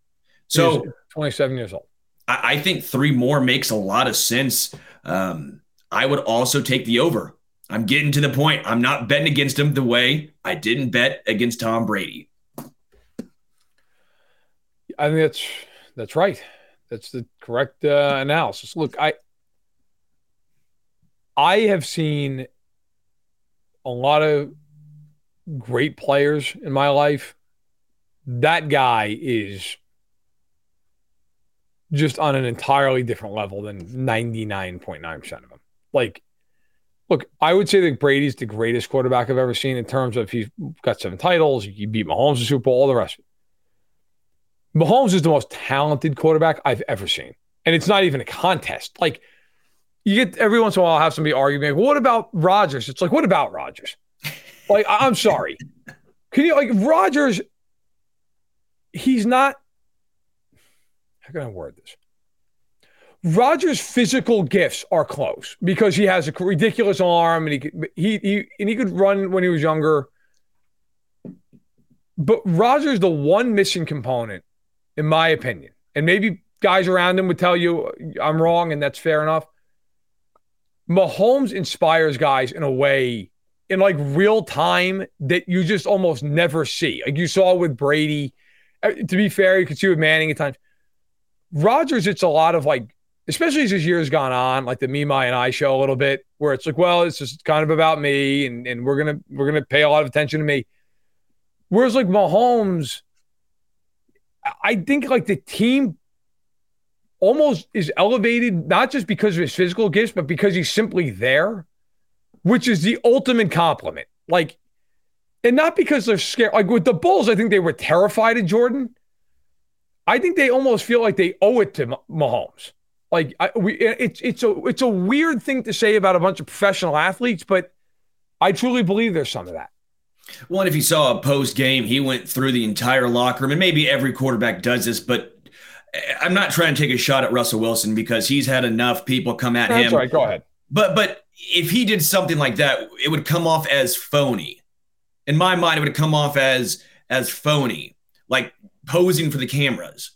S1: So,
S2: he is 27 years old.
S1: I, I, think three more makes a lot of sense. Um, I would also take the over. I'm getting to the point. I'm not betting against him the way I didn't bet against Tom Brady.
S2: I think that's that's right. That's the correct uh, analysis. Look, I I have seen a lot of great players in my life. That guy is just on an entirely different level than 99.9% of them. Like, look, I would say that Brady's the greatest quarterback I've ever seen in terms of he's got seven titles, he beat Mahomes in Super Bowl, all the rest of it. Mahomes is the most talented quarterback I've ever seen. And it's not even a contest. Like, you get every once in a while I'll have somebody argue well, what about Rodgers? It's like, what about Rodgers? like, I'm sorry. Can you like Rodgers? He's not. How can I word this? Rodgers' physical gifts are close because he has a ridiculous arm and he he he and he could run when he was younger. But Rodgers, the one missing component, in my opinion, and maybe guys around him would tell you I'm wrong, and that's fair enough. Mahomes inspires guys in a way in like real time that you just almost never see. Like you saw with Brady. Uh, to be fair, you could see with Manning at times. Rodgers, it's a lot of like, especially as his years gone on, like the Me, My, and I show a little bit, where it's like, well, it's just kind of about me, and and we're gonna we're gonna pay a lot of attention to me. Whereas like Mahomes, I think like the team almost is elevated not just because of his physical gifts, but because he's simply there, which is the ultimate compliment. Like, and not because they're scared. Like with the Bulls, I think they were terrified of Jordan. I think they almost feel like they owe it to Mahomes. Like I, we, it's it's a it's a weird thing to say about a bunch of professional athletes, but I truly believe there's some of that.
S1: Well, and if you saw a post game, he went through the entire locker room, and maybe every quarterback does this, but eh, I'm not trying to take a shot at Russell Wilson because he's had enough people come at
S2: That's
S1: him.
S2: Right. Go ahead.
S1: But but if he did something like that, it would come off as phony. In my mind, it would come off as as phony, like posing for the cameras.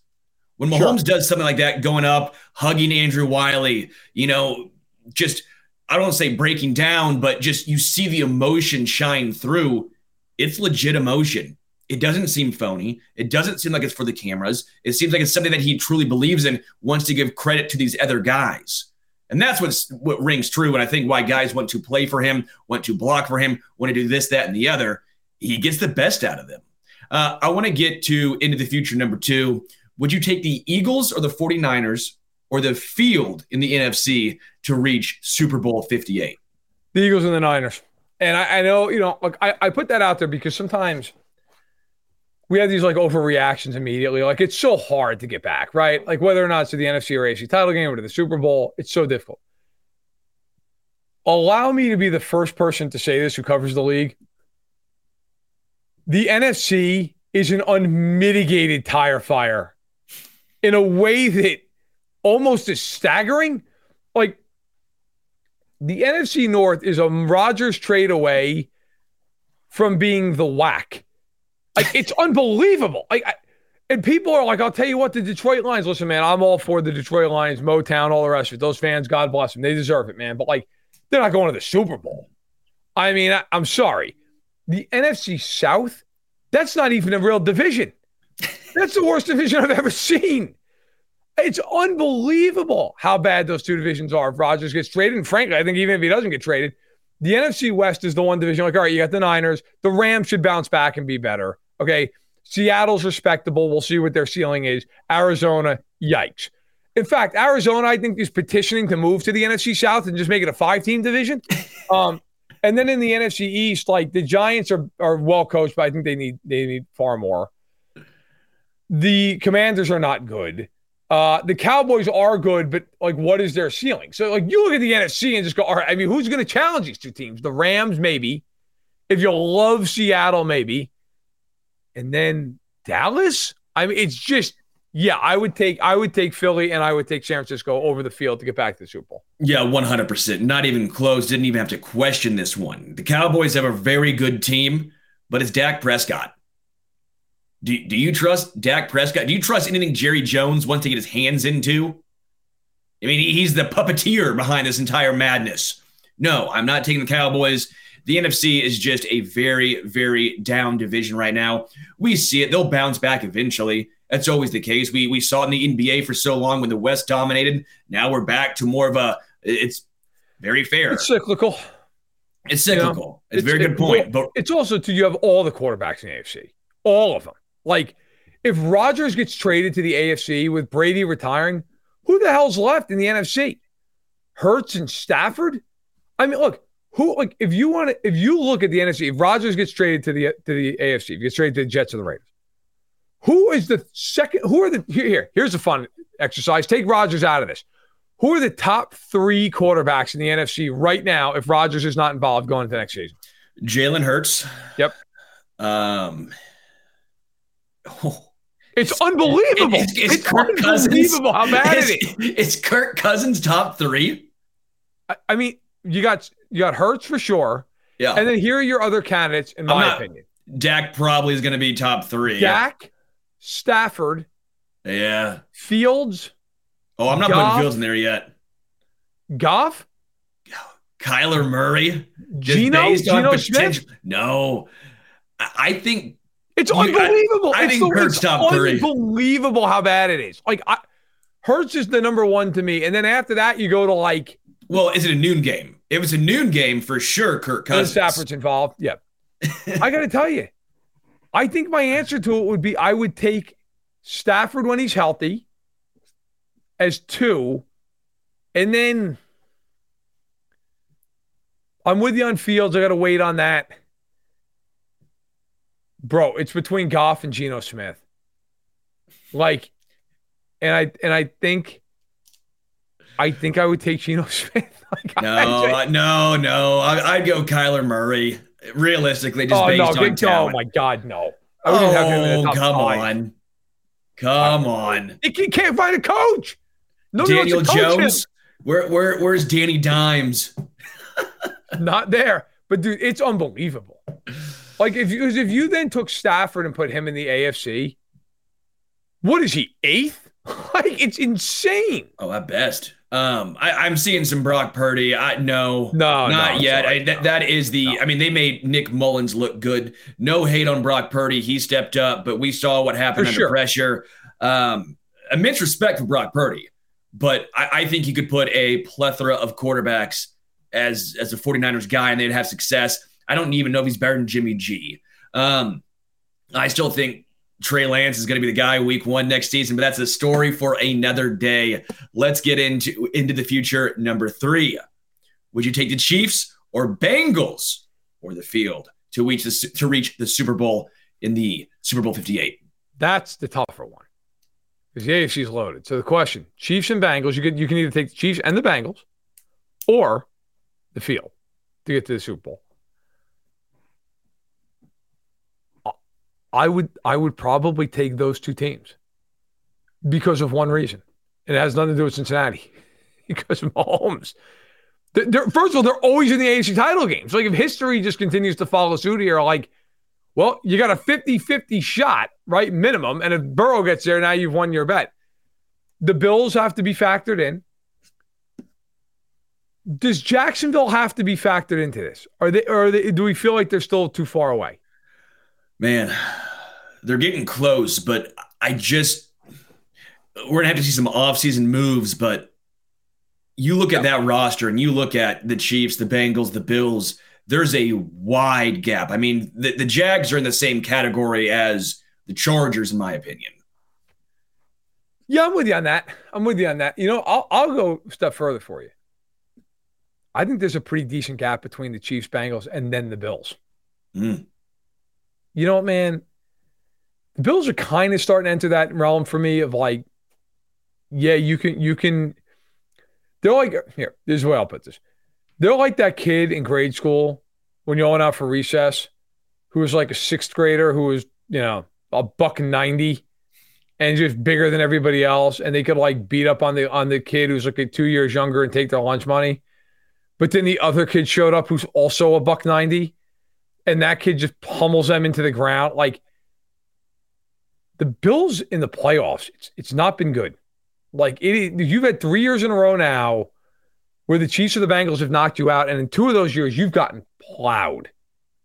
S1: When Mahomes sure. does something like that, going up, hugging Andrew Wylie, you know, just I don't say breaking down, but just you see the emotion shine through. It's legit emotion. It doesn't seem phony. It doesn't seem like it's for the cameras. It seems like it's something that he truly believes in, wants to give credit to these other guys. And that's what's, what rings true. And I think why guys want to play for him, want to block for him, want to do this, that, and the other. He gets the best out of them. Uh, I want to get to into the future number two. Would you take the Eagles or the 49ers or the field in the NFC to reach Super Bowl 58?
S2: The Eagles and the Niners. And I, I know, you know, like I, I put that out there because sometimes we have these like overreactions immediately. Like it's so hard to get back, right? Like whether or not it's to the NFC or AFC title game or to the Super Bowl, it's so difficult. Allow me to be the first person to say this who covers the league. The NFC is an unmitigated tire fire in a way that almost is staggering. The NFC North is a Rodgers trade away from being the whack. Like it's <laughs> unbelievable. Like, I, and people are like, I'll tell you what, the Detroit Lions. Listen, man, I'm all for the Detroit Lions, Motown, all the rest of it. Those fans, God bless them, they deserve it, man. But like, they're not going to the Super Bowl. I mean, I, I'm sorry. The NFC South, that's not even a real division. That's the worst division I've ever seen. It's unbelievable how bad those two divisions are if Rodgers gets traded. And frankly, I think even if he doesn't get traded, the NFC West is the one division. Like, all right, you got the Niners. The Rams should bounce back and be better. Okay. Seattle's respectable. We'll see what their ceiling is. Arizona, yikes. In fact, Arizona, I think, is petitioning to move to the NFC South and just make it a five team division. <laughs> Um, and then in the NFC East, like the Giants are, are well coached, but I think they need they need far more. The Commanders are not good. Uh, the Cowboys are good, but like, what is their ceiling? So, like, you look at the NFC and just go, all right, I mean, who's going to challenge these two teams? The Rams, maybe. If you love Seattle, maybe. And then Dallas? I mean, it's just, yeah, I would take I would take Philly and I would take San Francisco over the field to get back to the Super Bowl.
S1: Yeah, 100%. Not even close. Didn't even have to question this one. The Cowboys have a very good team, but it's Dak Prescott. Do, do you trust Dak Prescott? Do you trust anything Jerry Jones wants to get his hands into? I mean, he's the puppeteer behind this entire madness. No, I'm not taking the Cowboys. The NFC is just a very, very down division right now. We see it. They'll bounce back eventually. That's always the case. We we saw it in the NBA for so long when the West dominated. Now we're back to more of a. It's very fair.
S2: It's cyclical.
S1: It's cyclical. it's, it's, a very good point. But
S2: it's also to you have all the quarterbacks in the AFC, all of them. Like, if Rodgers gets traded to the AFC with Brady retiring, who the hell's left in the NFC? Hurts and Stafford? I mean, look, who like if you want to if you look at the NFC, if Rodgers gets traded to the to the AFC, if he gets traded to the Jets or the Raiders, who is the second? Who are the here? here here's a fun exercise. Take Rodgers out of this. Who are the top three quarterbacks in the NFC right now if Rodgers is not involved going into next season?
S1: Jalen Hurts.
S2: Yep.
S1: Um,
S2: Oh, <laughs> it's unbelievable. It's, it's, it's Kirk unbelievable Cousins. how bad
S1: it's,
S2: it is.
S1: It's Kirk Cousins top three.
S2: I, I, mean, you got you got Hurts for sure.
S1: Yeah.
S2: And then here are your other candidates, in my not, opinion.
S1: Dak probably is going to be top three.
S2: Dak, Stafford.
S1: Yeah.
S2: Fields.
S1: Oh, I'm not Goff, putting Fields in there yet.
S2: Goff.
S1: Kyler Murray.
S2: Just Geno, based on Geno potential. Smith?
S1: No. I think
S2: it's you, unbelievable.
S1: I, I
S2: it's
S1: think Hurts top three.
S2: Unbelievable how bad it is. Like I, Hurts is the number one to me, and then after that you go to like.
S1: Well, is it a noon game? It was a noon game for sure. Kirk Cousins.
S2: Stafford's involved. Yep. I got to tell you, I think my answer to it would be I would take Stafford when he's healthy as two, and then I'm with you on Fields. I got to wait on that. Bro, it's between Goff and Geno Smith. Like, and I and I think I think I would take Geno <laughs> Smith.
S1: like, no, no, no. I, would go Kyler Murray. Realistically, just oh, based
S2: no,
S1: on
S2: good, oh
S1: talent.
S2: Oh my God, no.
S1: Oh, come on, come on.
S2: He can't find a coach.
S1: No, Daniel Jones. Where, where, where's Danny Dimes? <laughs>
S2: Not there. But dude, it's unbelievable. Like if you if you then took Stafford and put him in the AFC, what is he eighth? <laughs> like it's insane.
S1: Oh, at best. Um, I, I'm seeing some Brock Purdy. I no,
S2: no,
S1: not
S2: no,
S1: yet.
S2: I,
S1: that, that is the. No. I mean, they made Nick Mullens look good. No hate on Brock Purdy. He stepped up, but we saw what happened for under sure. pressure. Um, immense respect for Brock Purdy, but I, I think you could put a plethora of quarterbacks as as a 49ers guy, and they'd have success. I don't even know if he's better than Jimmy G. Um, I still think Trey Lance is going to be the guy week one next season, but that's a story for another day. Let's get into into the future. Number three, would you take the Chiefs or Bengals or the field to reach the to reach the Super Bowl in the Super Bowl Fifty Eight?
S2: That's the tougher one because the AFC is loaded. So the question: Chiefs and Bengals. You can you can either take the Chiefs and the Bengals, or the field to get to the Super Bowl. I would I would probably take those two teams because of one reason. It has nothing to do with Cincinnati <laughs> because Mahomes. They're, first of all, they're always in the AFC title games. Like if history just continues to follow suit here, like, well, you got a 50-50 shot, right? Minimum. And if Burrow gets there, now you've won your bet. The Bills have to be factored in. Does Jacksonville have to be factored into this? Are they or are they, do we feel like they're still too far away?
S1: Man, they're getting close, but I just we're gonna have to see some offseason moves. But you look at that roster and you look at the Chiefs, the Bengals, the Bills. There's a wide gap. I mean, the, the Jags are in the same category as the Chargers, in my opinion.
S2: Yeah, I'm with you on that. I'm with you on that. You know, I'll I'll go a step further for you. I think there's a pretty decent gap between the Chiefs, Bengals, and then the Bills.
S1: Mm.
S2: You know what, man? The Bills are kind of starting to enter that realm for me of like, yeah, you can, you can. They're like, here, this is way I'll put this. They're like that kid in grade school when you're going out for recess who was like a sixth grader who was, you know, a buck 90 and just bigger than everybody else. And they could like beat up on the, on the kid who's like two years younger and take their lunch money. But then the other kid showed up who's also a buck 90 and that kid just pummels them into the ground. Like, the Bills in the playoffs, it's, it's not been good. Like it, you've had three years in a row now where the Chiefs or the Bengals have knocked you out, and in two of those years you've gotten plowed.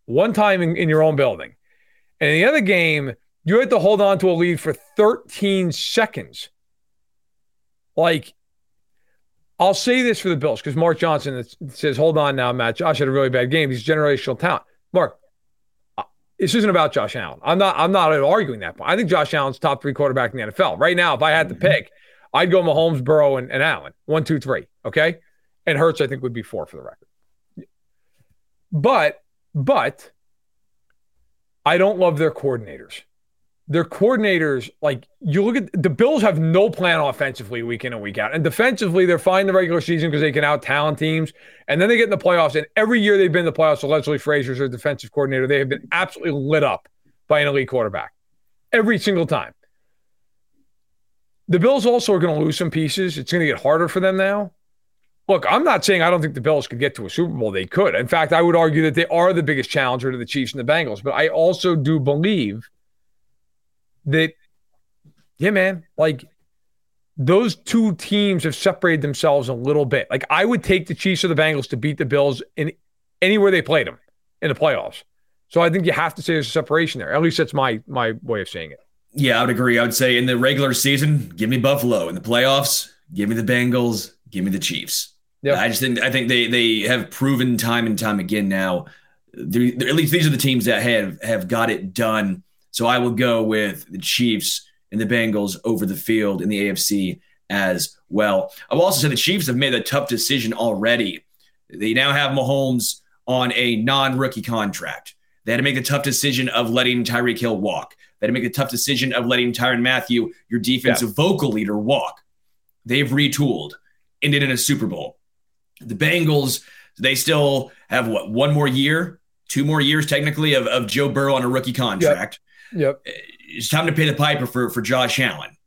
S2: One time in, in your own building, and in the other game you had to hold on to a lead for 13 seconds. Like, I'll say this for the Bills because Mark Johnson says, "Hold on now, Matt. Josh had a really bad game. He's generational talent." Mark, this isn't about Josh Allen. I'm not. I'm not arguing that point. I think Josh Allen's top three quarterback in the NFL right now. If I had to mm-hmm. pick, I'd go Mahomes, Burrow, and, and Allen. One, two, three. Okay, and Hurts I think would be four for the record. But but I don't love their coordinators their coordinators, like you look at the Bills have no plan offensively week in and week out. And defensively, they're fine the regular season because they can out talent teams. And then they get in the playoffs. And every year they've been in the playoffs, so Leslie Frazier's their defensive coordinator. They have been absolutely lit up by an elite quarterback every single time. The Bills also are going to lose some pieces. It's going to get harder for them now. Look, I'm not saying I don't think the Bills could get to a Super Bowl. They could. In fact, I would argue that they are the biggest challenger to the Chiefs and the Bengals. But I also do believe that, yeah, man, like those two teams have separated themselves a little bit. Like I would take the Chiefs or the Bengals to beat the Bills in anywhere they played them in the playoffs. So I think you have to say there's a separation there. At least that's my my way of saying it.
S1: Yeah, I would agree. I would say in the regular season, give me Buffalo. In the playoffs, give me the Bengals. Give me the Chiefs. Yeah, I just think I think they they have proven time and time again now. At least these are the teams that have have got it done so I will go with the Chiefs and the Bengals over the field in the AFC as well. I've also said the Chiefs have made a tough decision already. They now have Mahomes on a non rookie contract. They had to make the tough decision of letting Tyreek Hill walk. They had to make the tough decision of letting Tyrann Mathieu, your defensive yeah. vocal leader, walk. They've retooled, ended in a Super Bowl. The Bengals, they still have what, one more year, two more years technically of, of Joe Burrow on a rookie contract.
S2: Yep.
S1: It's time to pay the piper for, for Josh Allen.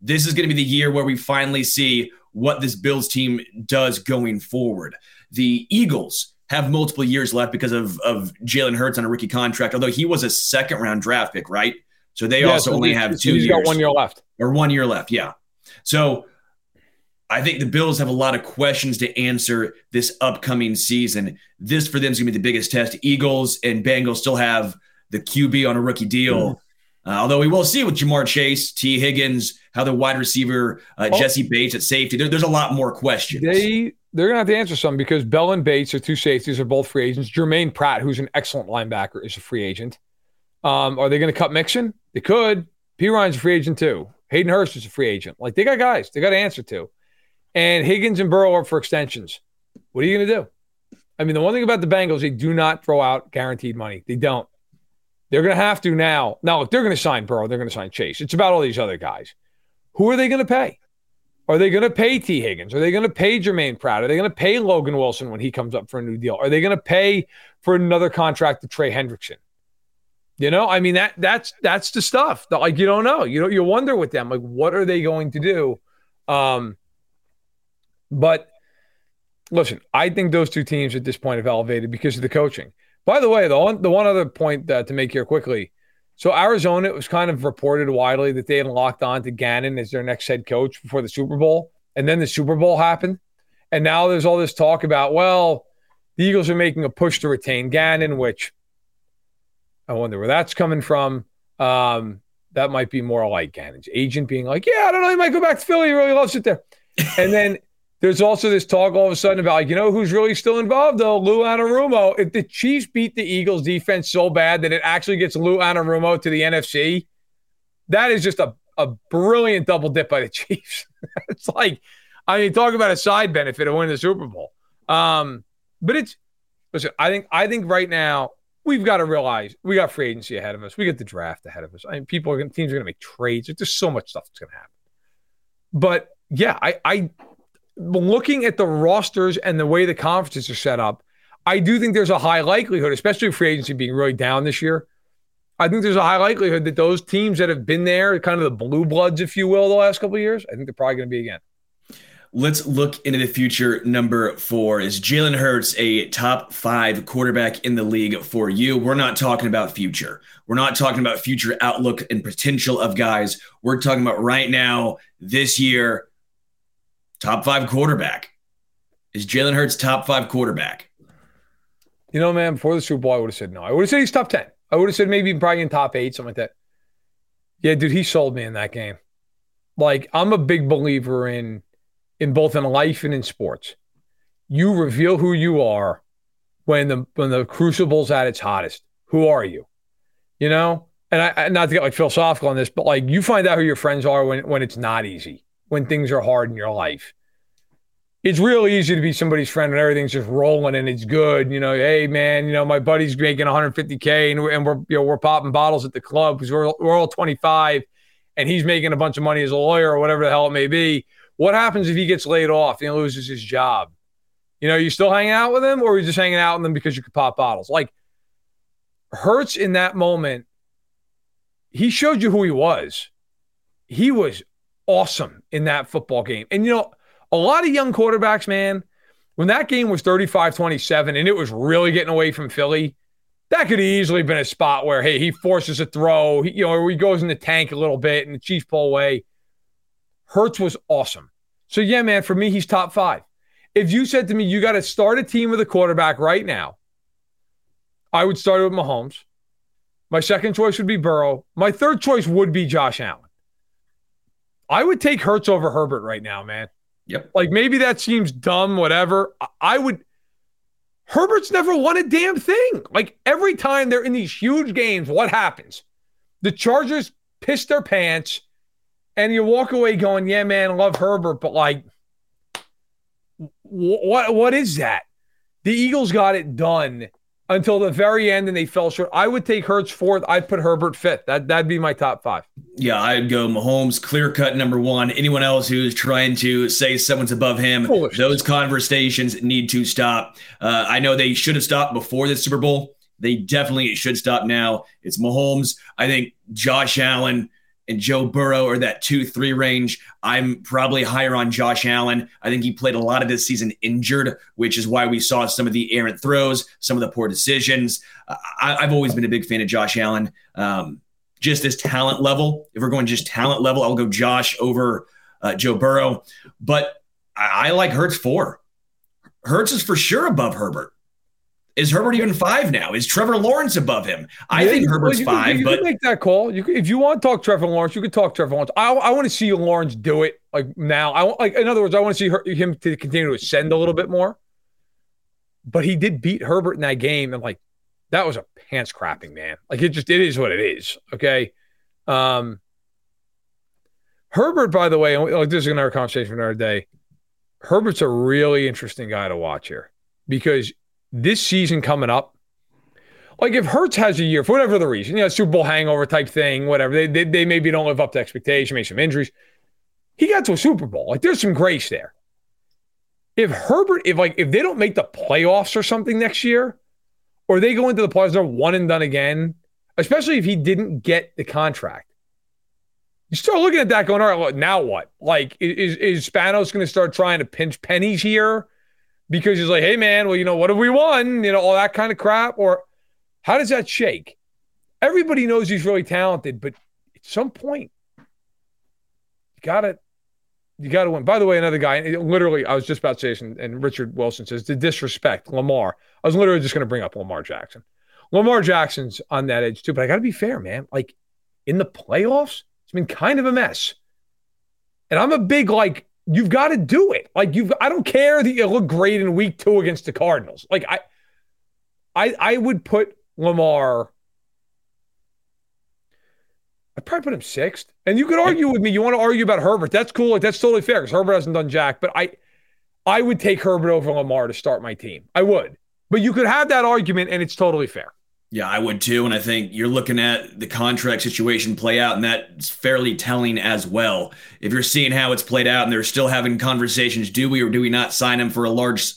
S1: This is going to be the year where we finally see what this Bills team does going forward. The Eagles have multiple years left because of, of Jalen Hurts on a rookie contract, although he was a second round draft pick, right? So they yeah, also so only have two years.
S2: got one year left.
S1: Or one year left, yeah. So I think the Bills have a lot of questions to answer this upcoming season. This for them is going to be the biggest test. Eagles and Bengals still have the QB on a rookie deal. Mm. Uh, although we will see with Ja'Marr Chase, Tee Higgins, how the wide receiver uh, oh. Jessie Bates at safety. There, there's a lot more questions.
S2: They they're gonna have to answer some because Bell and Bates are two safeties, are both free agents. Germaine Pratt, who's an excellent linebacker, is a free agent. Um, are they going to cut Mixon? They could. P. Ryan's a free agent too. Hayden Hurst is a free agent. Like they got guys, they got to answer to. And Higgins and Burrow are for extensions. What are you going to do? I mean, the one thing about the Bengals, they do not throw out guaranteed money. They don't. They're going to have to now. Now, if they're going to sign Burrow, they're going to sign Chase. It's about all these other guys. Who are they going to pay? Are they going to pay Tee Higgins? Are they going to pay Germaine Pratt? Are they going to pay Logan Wilson when he comes up for a new deal? Are they going to pay for another contract to Trey Hendrickson? You know, I mean that that's that's the stuff that like you don't know. You know, you wonder with them like what are they going to do? Um, but listen, I think those two teams at this point have elevated because of the coaching. By the way, the one the one other point uh, to make here quickly. So Arizona, it was kind of reported widely that they had locked on to Gannon as their next head coach before the Super Bowl, and then the Super Bowl happened, and now there's all this talk about well, the Eagles are making a push to retain Gannon, which I wonder where that's coming from. Um, that might be more like Gannon's agent being like, yeah, I don't know, he might go back to Philly. He really loves it there. and then there's also this talk all of a sudden about, like, you know, who's really still involved though? Lou Anarumo. If the Chiefs beat the Eagles defense so bad that it actually gets Lou Anarumo to the NFC, that is just a, a brilliant double dip by the <laughs> Chiefs. it's like, I mean, talk about a side benefit of winning the Super Bowl. Um, but it's listen, I think I think right now we've got to realize we got free agency ahead of us. We got the draft ahead of us. I mean, people are going teams are going to make trades. There's just so much stuff that's going to happen. But yeah, I, I looking at the rosters and the way the conferences are set up, I do think there's a high likelihood, especially free agency being really down this year. I think there's a high likelihood that those teams that have been there, kind of the blue bloods, if you will, the last couple of years, I think they're probably going to be again.
S1: Let's look into the future. Number four is Jalen Hurts, a top five quarterback in the league for you. We're not talking about future. We're not talking about future outlook and potential of guys. We're talking about right now, this year, top five quarterback. Is Jalen Hurts top five quarterback?
S2: You know, man, before the Super Bowl, I would have said no. I would have said he's top 10. I would have said maybe probably in top eight, something like that. Yeah, dude, he sold me in that game. Like, I'm a big believer in in both in life and in sports. You reveal who you are when the when the crucible's at its hottest. Who are you? You know, and I not to get like philosophical on this, but like you find out who your friends are when when it's not easy, when things are hard in your life. It's real easy to be somebody's friend when everything's just rolling and it's good. You know, hey man, you know my buddy's making 150k and we're, and we're you know we're popping bottles at the club because we're we're all 25, and he's making a bunch of money as a lawyer or whatever the hell it may be what happens if he gets laid off and he loses his job? You know, you still hanging out with him or are you just hanging out with him because you could pop bottles? Like Hurts in that moment, he showed you who he was. He was awesome in that football game. And you know, a lot of young quarterbacks, man, when that game was 35-27 and it was really getting away from Philly, that could easily been a spot where, hey, he forces a throw, he, you know, or he goes in the tank a little bit and the Chiefs pull away. Hurts was awesome. So, yeah, man, for me, he's top five. If you said to me, you got to start a team with a quarterback right now, I would start with Mahomes. My second choice would be Burrow. My third choice would be Josh Allen. I would take Hurts over Herbert right now, man.
S1: Yep.
S2: Like maybe that seems dumb, whatever. I would. Herbert's never won a damn thing. Like every time they're in these huge games, what happens? The Chargers piss their pants and you walk away going, "Yeah, man, I love Herbert," but like, what what is that? The Eagles got it done until the very end, and they fell short. I would take Hurts fourth. I'd put Herbert fifth. That that'd be my top five.
S1: Yeah, I'd go Mahomes, clear cut number one. Anyone else who's trying to say someone's above him, Foolish. those conversations need to stop. Uh, I know they should have stopped before the Super Bowl. They definitely should stop now. It's Mahomes. I think Josh Allen and Joe Burrow are that two, three range. I'm probably higher on Josh Allen. I think he played a lot of this season injured, which is why we saw some of the errant throws, some of the poor decisions. I, have always been a big fan of Josh Allen. Um, just as talent level, if we're going just talent level, I'll go Josh over uh, Joe Burrow. But I, I like Hurts four. Hurts is for sure above Herbert. Is Herbert even five now? Is Trevor Lawrence above him? I yeah, think Herbert's
S2: you
S1: five.
S2: you
S1: but
S2: can make that call. You if you want to talk Trevor Lawrence, you could talk Trevor Lawrence. I, I want to see Lawrence do it like now. I like in other words, I want to see her, him to continue to ascend a little bit more. But he did beat Herbert in that game, and like that was a pants crapping, man. Like it just it is what it is. Okay. Um Herbert, by the way, like this is another conversation for another day. Herbert's a really interesting guy to watch here because this season coming up, like if Hurts has a year for whatever the reason, you know, Super Bowl hangover type thing, whatever, they, they, they maybe don't live up to expectation, maybe some injuries. He got to a Super Bowl. Like there's some grace there. If Herbert, if like if they don't make the playoffs or something next year, or they go into the playoffs, they're one and done again, especially if he didn't get the contract. You start looking at that going, all right, now what? Like, is, is Spanos going to start trying to pinch pennies here? Because he's like, hey, man, well, you know, what have we won? You know, all that kind of crap. Or how does that shake? Everybody knows he's really talented, but at some point, you got to you got to win. By the way, another guy, literally, I was just about to say and, and Richard Wilson says, to disrespect Lamar. I was literally just going to bring up Lamar Jackson. Lamar Jackson's on that edge too, but I got to be fair, man. Like in the playoffs, it's been kind of a mess. And I'm a big, like, you've got to do it. Like, you've, I don't care that you look great in week two against the Cardinals. Like, I, I, I would put Lamar I'd probably put him sixth. And you could argue with me. You want to argue about Herbert. That's cool. Like, that's totally fair because Herbert hasn't done jack. But I I would take Herbert over Lamar to start my team. I would. But you could have that argument and it's totally fair.
S1: Yeah, I would too. And I think you're looking at the contract situation play out, and that's fairly telling as well. If you're seeing how it's played out and they're still having conversations, do we or do we not sign him for a large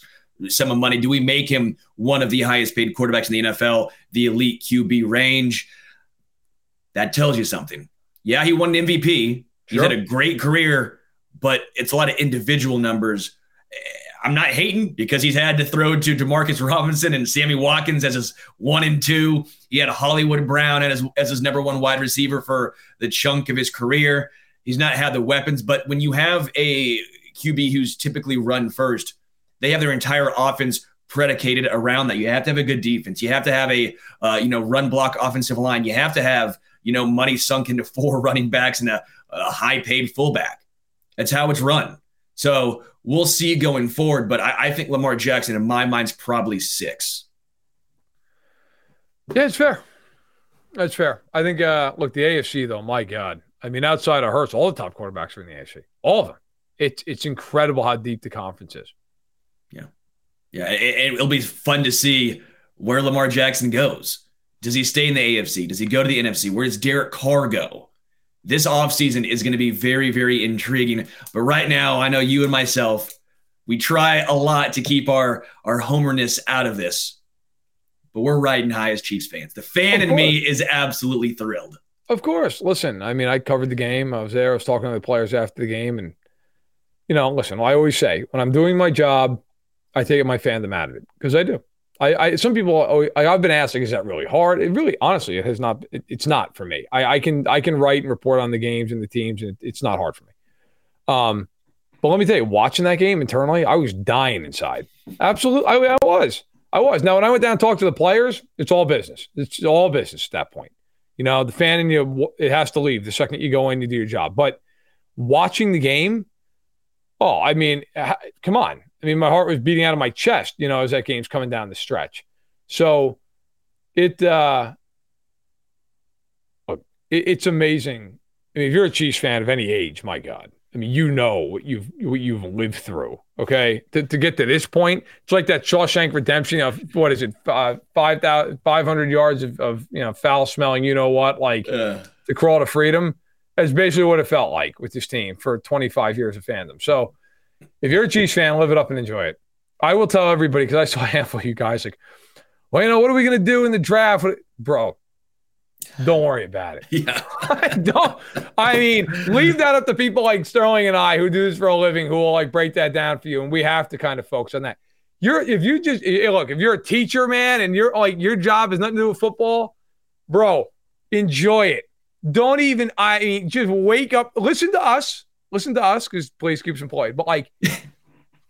S1: sum of money? Do we make him one of the highest paid quarterbacks in the NFL, the elite QB range? that tells you something. Yeah, he won an MVP. He's had a great career, but it's a lot of individual numbers. I'm not hating because he's had to throw to Demarcus Robinson and Sammy Watkins as his one and two. He had Hollywood Brown as, as his number one wide receiver for the chunk of his career. He's not had the weapons, but when you have a QB who's typically run first, they have their entire offense predicated around that. You have to have a good defense. You have to have a uh, you know run block offensive line. You have to have you know, money sunk into four <laughs> running backs and a, a high paid fullback. That's how it's run. So we'll see going forward. But I, I think Lamar Jackson, in my mind, is probably six.
S2: Yeah, it's fair. That's fair. I think, uh, look, the AFC, though, my God. I mean, outside of Hurts, all the top quarterbacks are in the AFC. All of them. It's, it's incredible how deep the conference is.
S1: Yeah. Yeah. It, it'll be fun to see where Lamar Jackson goes. Does he stay in the AFC? Does he go to the NFC? Where does Derek Carr go? This offseason is going to be very, very intriguing. But right now, I know you and myself, we try a lot to keep our, our homerness out of this. But we're riding high as Chiefs fans. The fan in me is absolutely thrilled.
S2: Of course. Listen, I mean, I covered the game. I was there. I was talking to the players after the game. And, you know, listen, I always say when I'm doing my job, I take my fandom out of it because I do. I, I some people I, have been asked, like, is that really hard? It really, honestly, it has not. It, it's not for me. I, I, can I can write and report on the games and the teams, and it, it's not hard for me. Um, but let me tell you, watching that game internally, I was dying inside. Absolutely, I, I was. I was. Now, when I went down and talked to the players, it's all business. It's all business at that point. You know, the fan in you, it has to leave the second you go in, you do your job. But watching the game, oh, I mean, come on. I mean, my heart was beating out of my chest, you know, as that game's coming down the stretch. So it, uh, look, it, it's amazing. I mean, if you're a Chiefs fan of any age, my God, I mean, you know what you've what you've lived through. Okay, to, to get to this point, it's like that Shawshank Redemption. Of what is it, uh, 500 yards of, of you know foul smelling. You know what, like uh. to crawl to freedom. That's basically what it felt like with this team for 25 years of fandom. So if you're a Chiefs fan, live it up and enjoy it. I will tell everybody because I saw <laughs> a handful of you guys like, well, you know, what are we going to do in the draft? Bro, don't worry about it.
S1: Yeah. <laughs>
S2: don't. I mean, leave that up to people like Sterling and I who do this for a living, who will like break that down for you. And we have to kind of focus on that. You're if you just look, if you're a teacher, man, and you're like your job has nothing to do with football, bro, enjoy it. Don't even I mean, just wake up, listen to us listen to us because Blaze keeps employed. But like,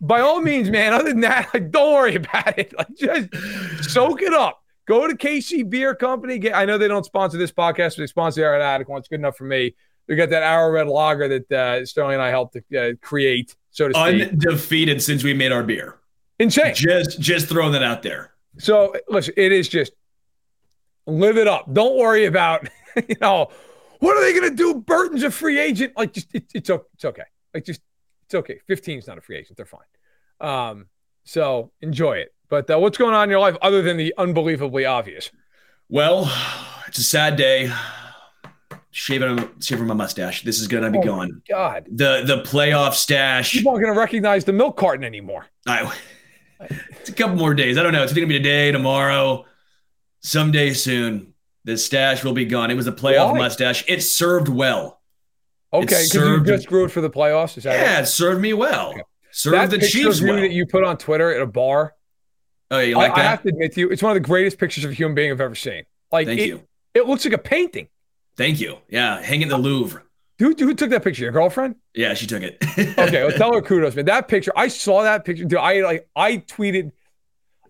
S2: by all means, man. Other than that, like, don't worry about it. Like, just soak it up. Go to KC Beer Company. Get, I know they don't sponsor this podcast, but they sponsor our Addict one. It's good enough for me. We got that Arrow Red Lager that uh, Sterling and I helped to uh, create, so to speak.
S1: Undefeated since we made our beer.
S2: Insane.
S1: Just just throwing that out there.
S2: So listen, it is just Live it up. Don't worry about, <laughs> you know, what are they going to do? Burton's a free agent. Like, just it, it's it's okay. Like, just it's okay. 15 is not a free agent. They're fine. Um, so enjoy it. But uh, what's going on in your life other than the unbelievably obvious?
S1: Well, it's a sad day. Shaving, shaving my mustache. This is gonna be
S2: Oh,
S1: gone.
S2: God,
S1: The the playoff stash.
S2: people aren't going to recognize the milk carton anymore.
S1: I, it's a couple more days. I don't know. It's gonna be today, tomorrow, someday soon. The stash will be gone. It was a playoff
S2: Why?
S1: mustache. It served well.
S2: Okay, because you
S1: served-
S2: just grew it for the playoffs. Is that it?
S1: Yeah, it served me well. Served
S2: that
S1: the
S2: picture
S1: Chiefs
S2: of you
S1: well.
S2: that you put on Twitter at a bar.
S1: oh, you
S2: I,
S1: like
S2: I
S1: that?
S2: have to admit to you, it's one of the greatest pictures of a human being I've ever seen. Like,
S1: Thank
S2: it,
S1: you.
S2: it looks like a painting.
S1: Thank you. Yeah, hang in the Louvre.
S2: Who, who took that picture? Your girlfriend?
S1: Yeah, she took it. <laughs>
S2: Okay, well, tell her kudos, man. That picture, I saw that picture. Dude, I like, I tweeted,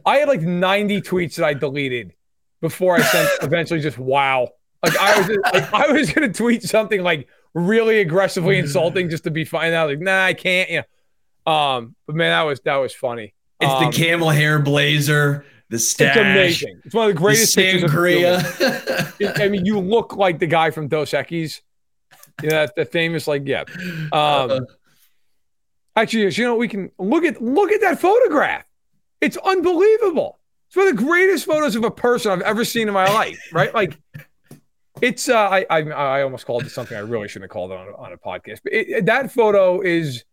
S2: I had like 90 tweets that I deleted before I sent <laughs> eventually just wow. Like I was, like, I was gonna tweet something like really aggressively insulting just to be fine. I was like, nah, I can't. You know. Um, but man, that was that was funny.
S1: It's
S2: Um,
S1: the camel hair blazer, the stash.
S2: It's amazing. It's one of the
S1: the
S2: greatest of
S1: sangria. <laughs>
S2: I mean, you look like the guy from Dos Equis. You know, the famous, like, yeah. Um, actually, you know, we can look at look at that photograph. It's unbelievable. It's one of the greatest photos of a person I've ever seen in my life. Right? Like, it's. Uh, I, I I almost called it something I really shouldn't have called it on, a- on a podcast. But it, that photo is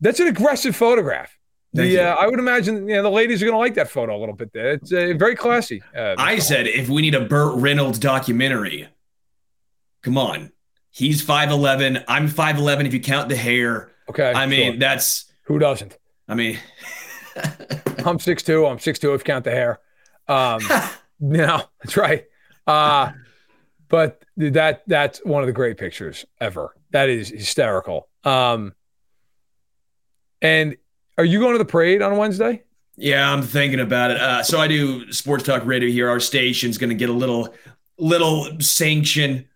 S2: that's an aggressive photograph.
S1: Thank
S2: The, uh, I would imagine you know, the ladies are going to like that photo a little bit. There, it's uh, very classy. Uh,
S1: I said if we need a Burt Reynolds documentary, come on. He's 5'11. I'm 5'11 if you count the hair.
S2: okay.
S1: I mean,
S2: sure.
S1: that's,
S2: who doesn't?
S1: I mean,
S2: I'm 6'2. I'm 6'2 if you count the hair. Um, <laughs> know, that's right. Uh, but that that's one of the great pictures ever. That is hysterical. Um, and are you going to the parade on Wednesday?
S1: yeah, I'm thinking about it. Uh, so I do sports talk radio here. Our station's going to get a little, little sanction,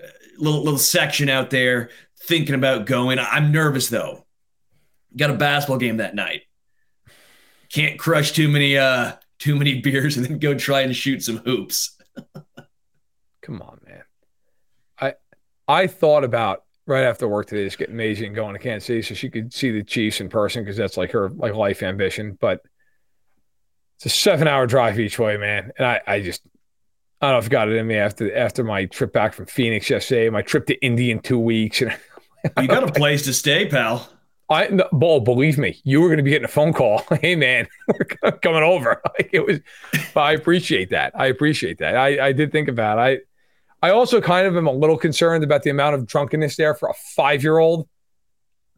S1: uh, little, little section out there thinking about going. I'm nervous though. Got a basketball game that night. Can't crush too many, uh, too many beers and then go try and shoot some hoops.
S2: Come on, man. I I thought about right after work today just getting Maisie and going to Kansas City so she could see the Chiefs in person because that's like her like life ambition. But it's a seven hour drive each way, man. And I, I just I don't know if I got it in me after after my trip back from Phoenix yesterday, my trip to Indy in two weeks. And
S1: You got a <laughs> place to stay, pal.
S2: I no, Bull, believe me, you were going to be getting a phone call. <laughs> Hey, man, we're <laughs> coming over. <laughs> Like it was. I appreciate that. I appreciate that. I, I did think about. It. I I also kind of am a little concerned about the amount of drunkenness there for a five year old.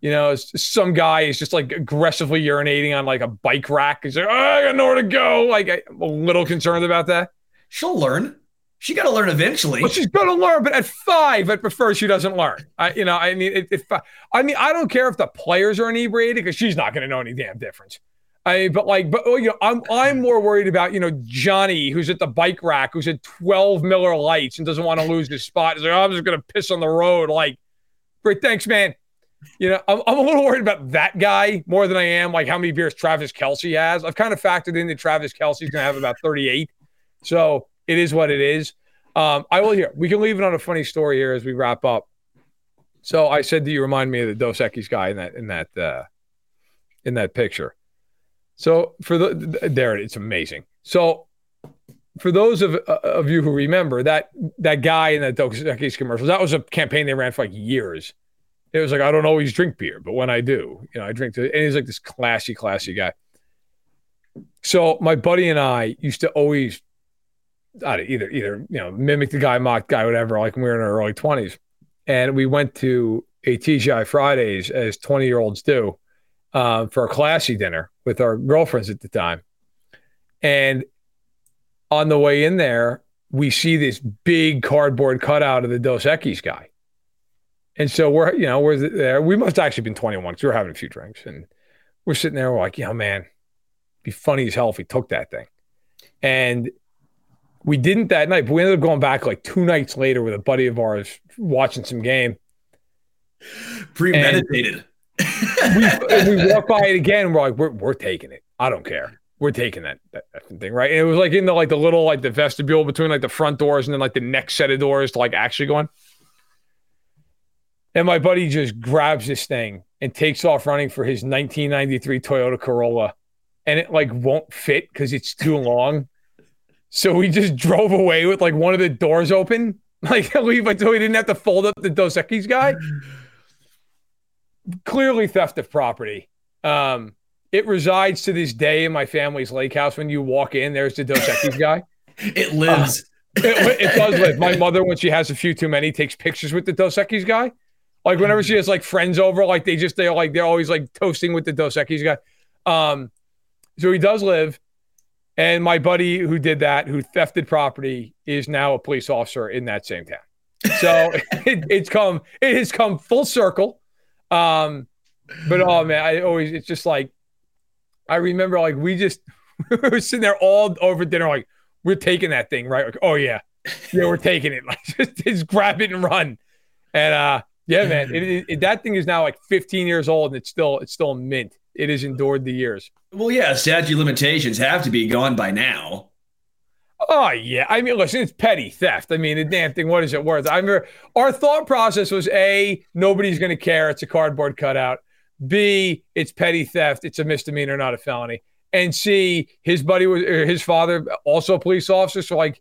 S2: You know, some guy is just like aggressively urinating on like a bike rack. He's like, oh, I got nowhere to go. Like I'm a little concerned about that.
S1: She'll learn. She got to learn eventually.
S2: Well, she's going to learn, but at five, I prefer she doesn't learn. I, you know, I mean, if, I mean, I don't care if the players are inebriated because she's not going to know any damn difference. I, but like, but oh, you know, I'm I'm more worried about you know Johnny who's at the bike rack who's at 12 Miller Lights and doesn't want to lose his spot. He's like, oh, I'm just going to piss on the road. Like, great, thanks, man. You know, I'm, I'm a little worried about that guy more than I am like how many beers Travis Kelce has. I've kind of factored in that Travis Kelce's going to have about 38. So it is what it is. Um, I will hear. We can leave it on a funny story here as we wrap up. So I said that you remind me of the Dos Equis guy in that in that uh, in that picture. So for the there, it's amazing. So for those of uh, of you who remember that that guy in that Dos Equis commercials, that was a campaign they ran for like years. It was like I don't always drink beer, but when I do, you know, I drink. And he's like this classy, classy guy. So my buddy and I used to always I don't- either either you know mimic the guy, mock guy, whatever. Like we were in our early twenties, and we went to a TGI Fridays as twenty year olds do uh, for a classy dinner with our girlfriends at the time. And on the way in there, we see this big cardboard cutout of the Dos Equis guy. And so we're, you know, we're there. We must actually been 21 because we were having a few drinks. And we're sitting there, we're like, know, man, be funny as hell if we took that thing. And we didn't that night, but we ended up going back like two nights later with a buddy of ours watching some game.
S1: Premeditated.
S2: we, we walk by it again. And we're like, we're, we're taking it. I don't care. we're taking that, that, that thing, right? And it was like in the like the little like the vestibule between like the front doors and then like the next set of doors to like actually going. And my buddy just grabs this thing and takes off running for his 1993 Toyota Corolla, and it like won't fit because it's too long. So we just drove away with like one of the doors open, <laughs> like leave until we didn't have to fold up the Dos Equis guy. Clearly theft of property. Um, it resides to this day in my family's lake house. When you walk in, there's the Dos Equis <laughs> guy.
S1: it lives.
S2: Uh, it, it, does live. My mother, when she has a few too many, takes pictures with the Dos Equis guy. Like whenever she has like friends over, like they just they're like they're always like toasting with the Dos Equis guy. Um, so he does live, and my buddy who did that, who thefted property, is now a police officer in that same town. So <laughs> it, it's come, it has come full circle. Um, but oh man, I always it's just like I remember like we just <laughs> we were sitting there all over dinner, like we're taking that thing, right? Like, oh yeah, yeah, we're taking it. <laughs> Like just, just grab it and run. And uh, yeah, man, it, it, that thing is now like 15 years old and it's still it's still mint. It has endured the years.
S1: Well, yeah, statute limitations have to be gone by now.
S2: Oh yeah, I mean, listen, it's petty theft. I mean, the damn thing. What is it worth? I remember our thought process was: a, nobody's going to care. It's a cardboard cutout. B, it's petty theft. It's a misdemeanor, not a felony. And C, his buddy was his father, also a police officer. So like,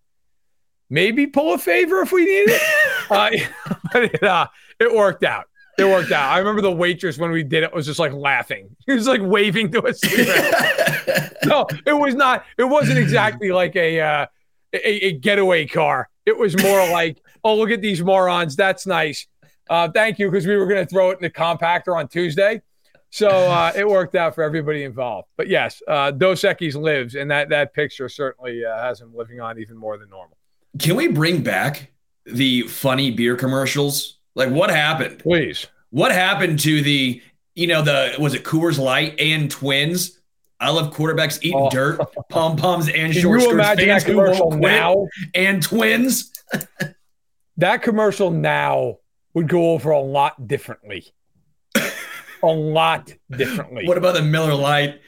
S2: maybe pull a favor if we need it. <laughs> uh, <laughs> but it, uh, it worked out. It worked out. I remember the waitress when we did it was just like laughing. <laughs> He was like waving to us. <laughs> <laughs> no, it was not. It wasn't exactly like a, uh, a a getaway car. It was more like, oh, look at these morons. That's nice. Uh, thank you, because we were going to throw it in the compactor on Tuesday. So uh, it worked out for everybody involved. But yes, uh, Dos Equis lives, and that that picture certainly uh, has him living on even more than normal.
S1: Can we bring back the funny beer commercials? Like, what happened?
S2: Please.
S1: What happened to the, you know, the was it Coors Light and Twins? I love quarterbacks eating oh. dirt, <laughs> pom poms, and Can short skirts. Fans who won't now? and Twins.
S2: that commercial now would go over a lot differently. a lot differently.
S1: What about the Miller Lite?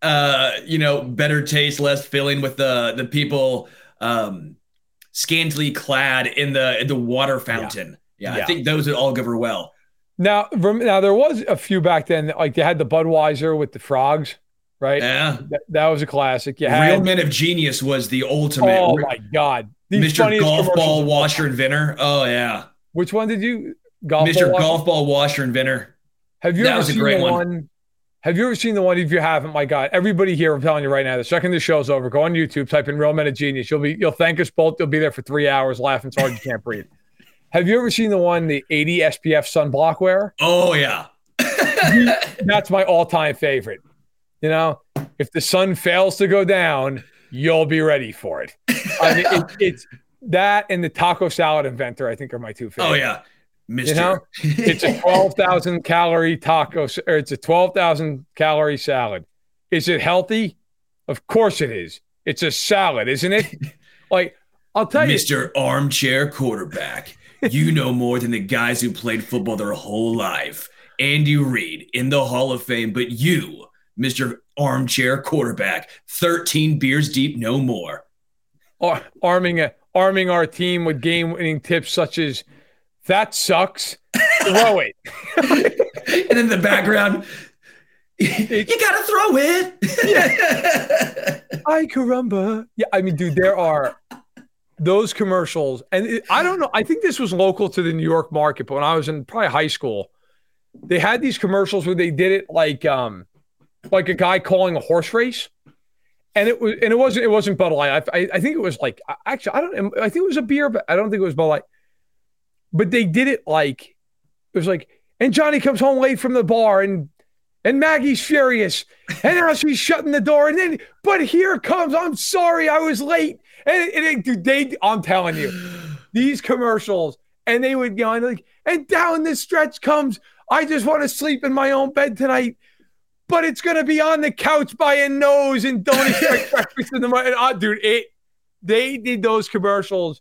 S1: Uh, you know, better taste, less filling with the the people um scantily clad in the in the water fountain. Yeah, yeah, yeah. I think those would all go over well.
S2: Now, now there was a few back then, like they had the Budweiser with the frogs, right?
S1: Yeah,
S2: that, that was a classic.
S1: Had, Real Men of Genius was the ultimate.
S2: Oh my god,
S1: These Mr. Golf Ball Washer Inventor. Oh yeah.
S2: Which one did you? Golf
S1: Mr. Ball Golf Ball Washer Inventor.
S2: Have you
S1: that
S2: ever seen the one? one? Have you ever seen the one? If you haven't, my God, everybody here, I'm telling you right now, the second the show's over, go on YouTube, type in Real Men of Genius. You'll be, you'll thank us both. You'll be there for three hours laughing so hard you can't breathe. Have you ever seen the one, the 80 SPF sunblock wear?
S1: Oh yeah, <laughs>
S2: that's my all-time favorite. You know, if the sun fails to go down, you'll be ready for it. I mean, it, <laughs> it's that and the taco salad inventor, I think, are my two oh, favorites.
S1: Oh yeah,
S2: Mister. You know, it's a <laughs> twelve thousand calorie taco, or it's a twelve thousand calorie salad. Is it healthy? Of course it is. It's a salad, isn't it? Like I'll tell
S1: you, Mister Armchair Quarterback. You know more than the guys who played football their whole life. Andy Reid in the Hall of Fame, but you, Mister Armchair Quarterback, thirteen beers deep, no more.
S2: arming a arming our team with game winning tips such as that sucks. Throw it. <laughs>
S1: and in the background, you gotta throw it.
S2: yeah. I caramba. Yeah, I mean, dude, there are those commercials, and it, I don't know. I think this was local to the New York market, but when I was in probably high school, they had these commercials where they did it like um like a guy calling a horse race and it was and it wasn't it wasn't Bud Light. I, I think it was like actually I don't I think it was a beer, but I don't think it was Bud Light. But they did it like it was like and Johnny comes home late from the bar and and Maggie's furious and now she's shutting the door and then but here comes I'm sorry I was late and, and it, they I'm telling you these commercials and they would go like and down this stretch comes I just want to sleep in my own bed tonight but it's gonna be on the couch by a nose and don't expect <laughs> breakfast in the morning. Uh, dude, it they did those commercials.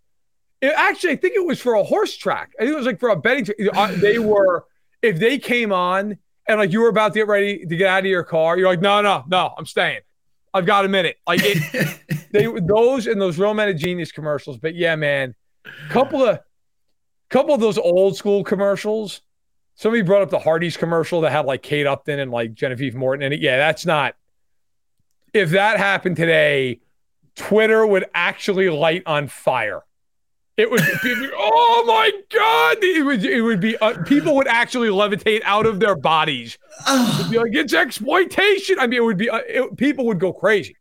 S2: It, actually, I think it was for a horse track. I think it was like for a betting. Uh, they were if they came on and like you were about to get ready to get out of your car, you're like, no, no, no, I'm staying. I've got a minute. Like it, <laughs> they those and those Real Men of Genius commercials. But yeah, man, couple of couple of those old school commercials. Somebody brought up the Hardee's commercial that had like Kate Upton and like Genevieve Morton in it. Yeah, that's not. If that happened today, Twitter would actually light on fire. It would be, <laughs> oh my God. It would, it would be, uh, people would actually levitate out of their bodies. It'd be like, it's exploitation. I mean, it would be, uh, it, people would go crazy.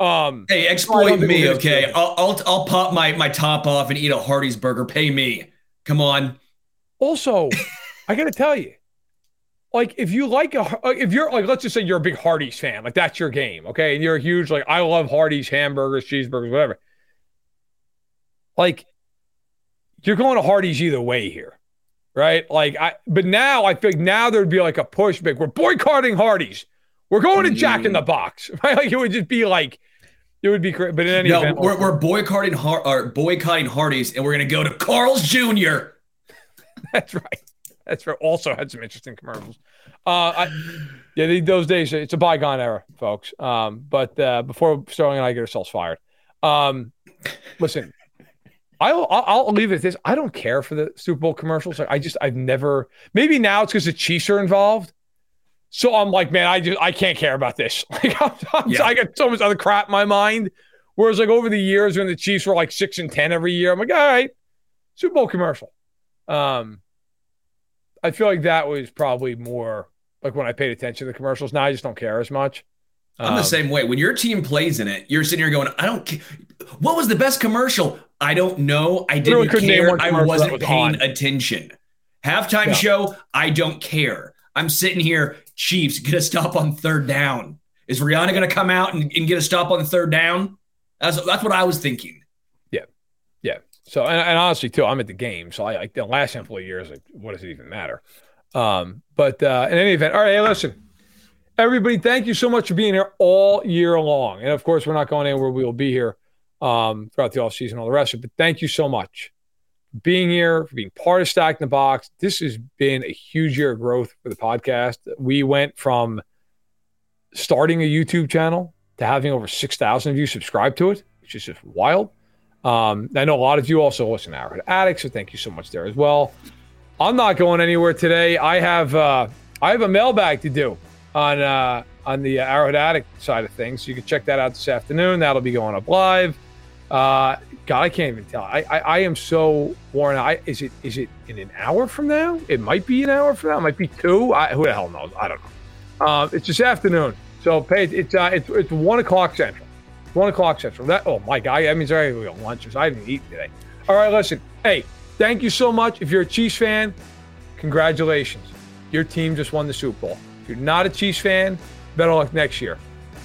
S2: Um,
S1: hey, exploit me, okay? I'll, I'll, I'll pop my, my top off and eat a Hardee's burger. Pay me. Come on.
S2: Also, I got to tell you, like if you like a if you're like let's just say you're a big Hardee's fan, like that's your game, okay? And you're a huge like I love Hardee's hamburgers, cheeseburgers, whatever. Like you're going to Hardee's either way here, right? Like I but now I think like now there'd be like a pushback. We're boycotting Hardee's. We're going to Jack in the Box, <laughs> right? Like it would just be like it would be great. But in any
S1: no,
S2: event,
S1: we're, we're boycotting Har- or boycotting Hardee's, and we're going to go to Carl's Jr. <laughs>
S2: That's right. That's right. Also had some interesting commercials. Uh, I, yeah, those days it's a bygone era, folks. Um, but uh, before Sterling and I get ourselves fired, um, listen, I'll, I'll leave it at this. I don't care for the Super Bowl commercials. I just I've never. Maybe now it's because the Chiefs are involved. So I'm like, man, I just I can't care about this. <laughs> Like I'm, I'm, yeah. I got so much other crap in my mind. Whereas like over the years when the Chiefs were like six and ten every year, I'm like, all right, Super Bowl commercial. Um, I feel like that was probably more like when I paid attention to the commercials. Now I just don't care as much.
S1: I'm um, the same way. When your team plays in it, you're sitting here going, I don't care. What was the best commercial? I don't know. I didn't care. I wasn't was paying on. attention. Halftime yeah. show, I don't care. I'm sitting here, Chiefs, get a stop on third down. Is Rihanna going to come out and, and, get a stop on the third down? That's, that's what I was thinking.
S2: Yeah. Yeah. So, and, and honestly, too, I'm at the game. So, I like the last handful of years, like, what does it even matter? Um, but uh, in any event, all right, hey, listen. Everybody, thank you so much for being here all year long. And of course, we're not going anywhere. We will be here um, throughout the off offseason, all the rest of it. But thank you so much being here, for being part of Stack in the Box. This has been a huge year of growth for the podcast. We went from starting a YouTube channel to having over 6,000 of you subscribe to it, which is just wild. Um, I know a lot of you also listen to Arrowhead Addict, so thank you so much there as well. I'm not going anywhere today. I have uh, I have a mailbag to do on uh, on the Arrowhead Addict side of things. So you can check that out this afternoon. That'll be going up live. Uh, God, I can't even tell. I, I, I am so worn out. I, is it is it in an hour from now? It might be an hour from now. It might be two. I, who the hell knows? I don't know. Uh, it's this afternoon. So pay. It's uh, it's it's one o'clock central. One o'clock central. That oh my God, that means I got lunch. I didn't eat today. All right, listen. Hey, thank you so much. If you're a Chiefs fan, congratulations. Your team just won the Super Bowl. If you're not a Chiefs fan, better luck next year.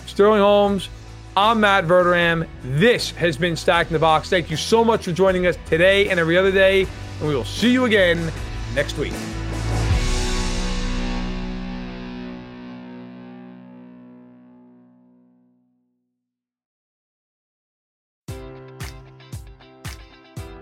S2: Sterling Holmes, I'm Matt Verderame. This has been Stack in the Box. Thank you so much for joining us today and every other day, and we will see you again next week.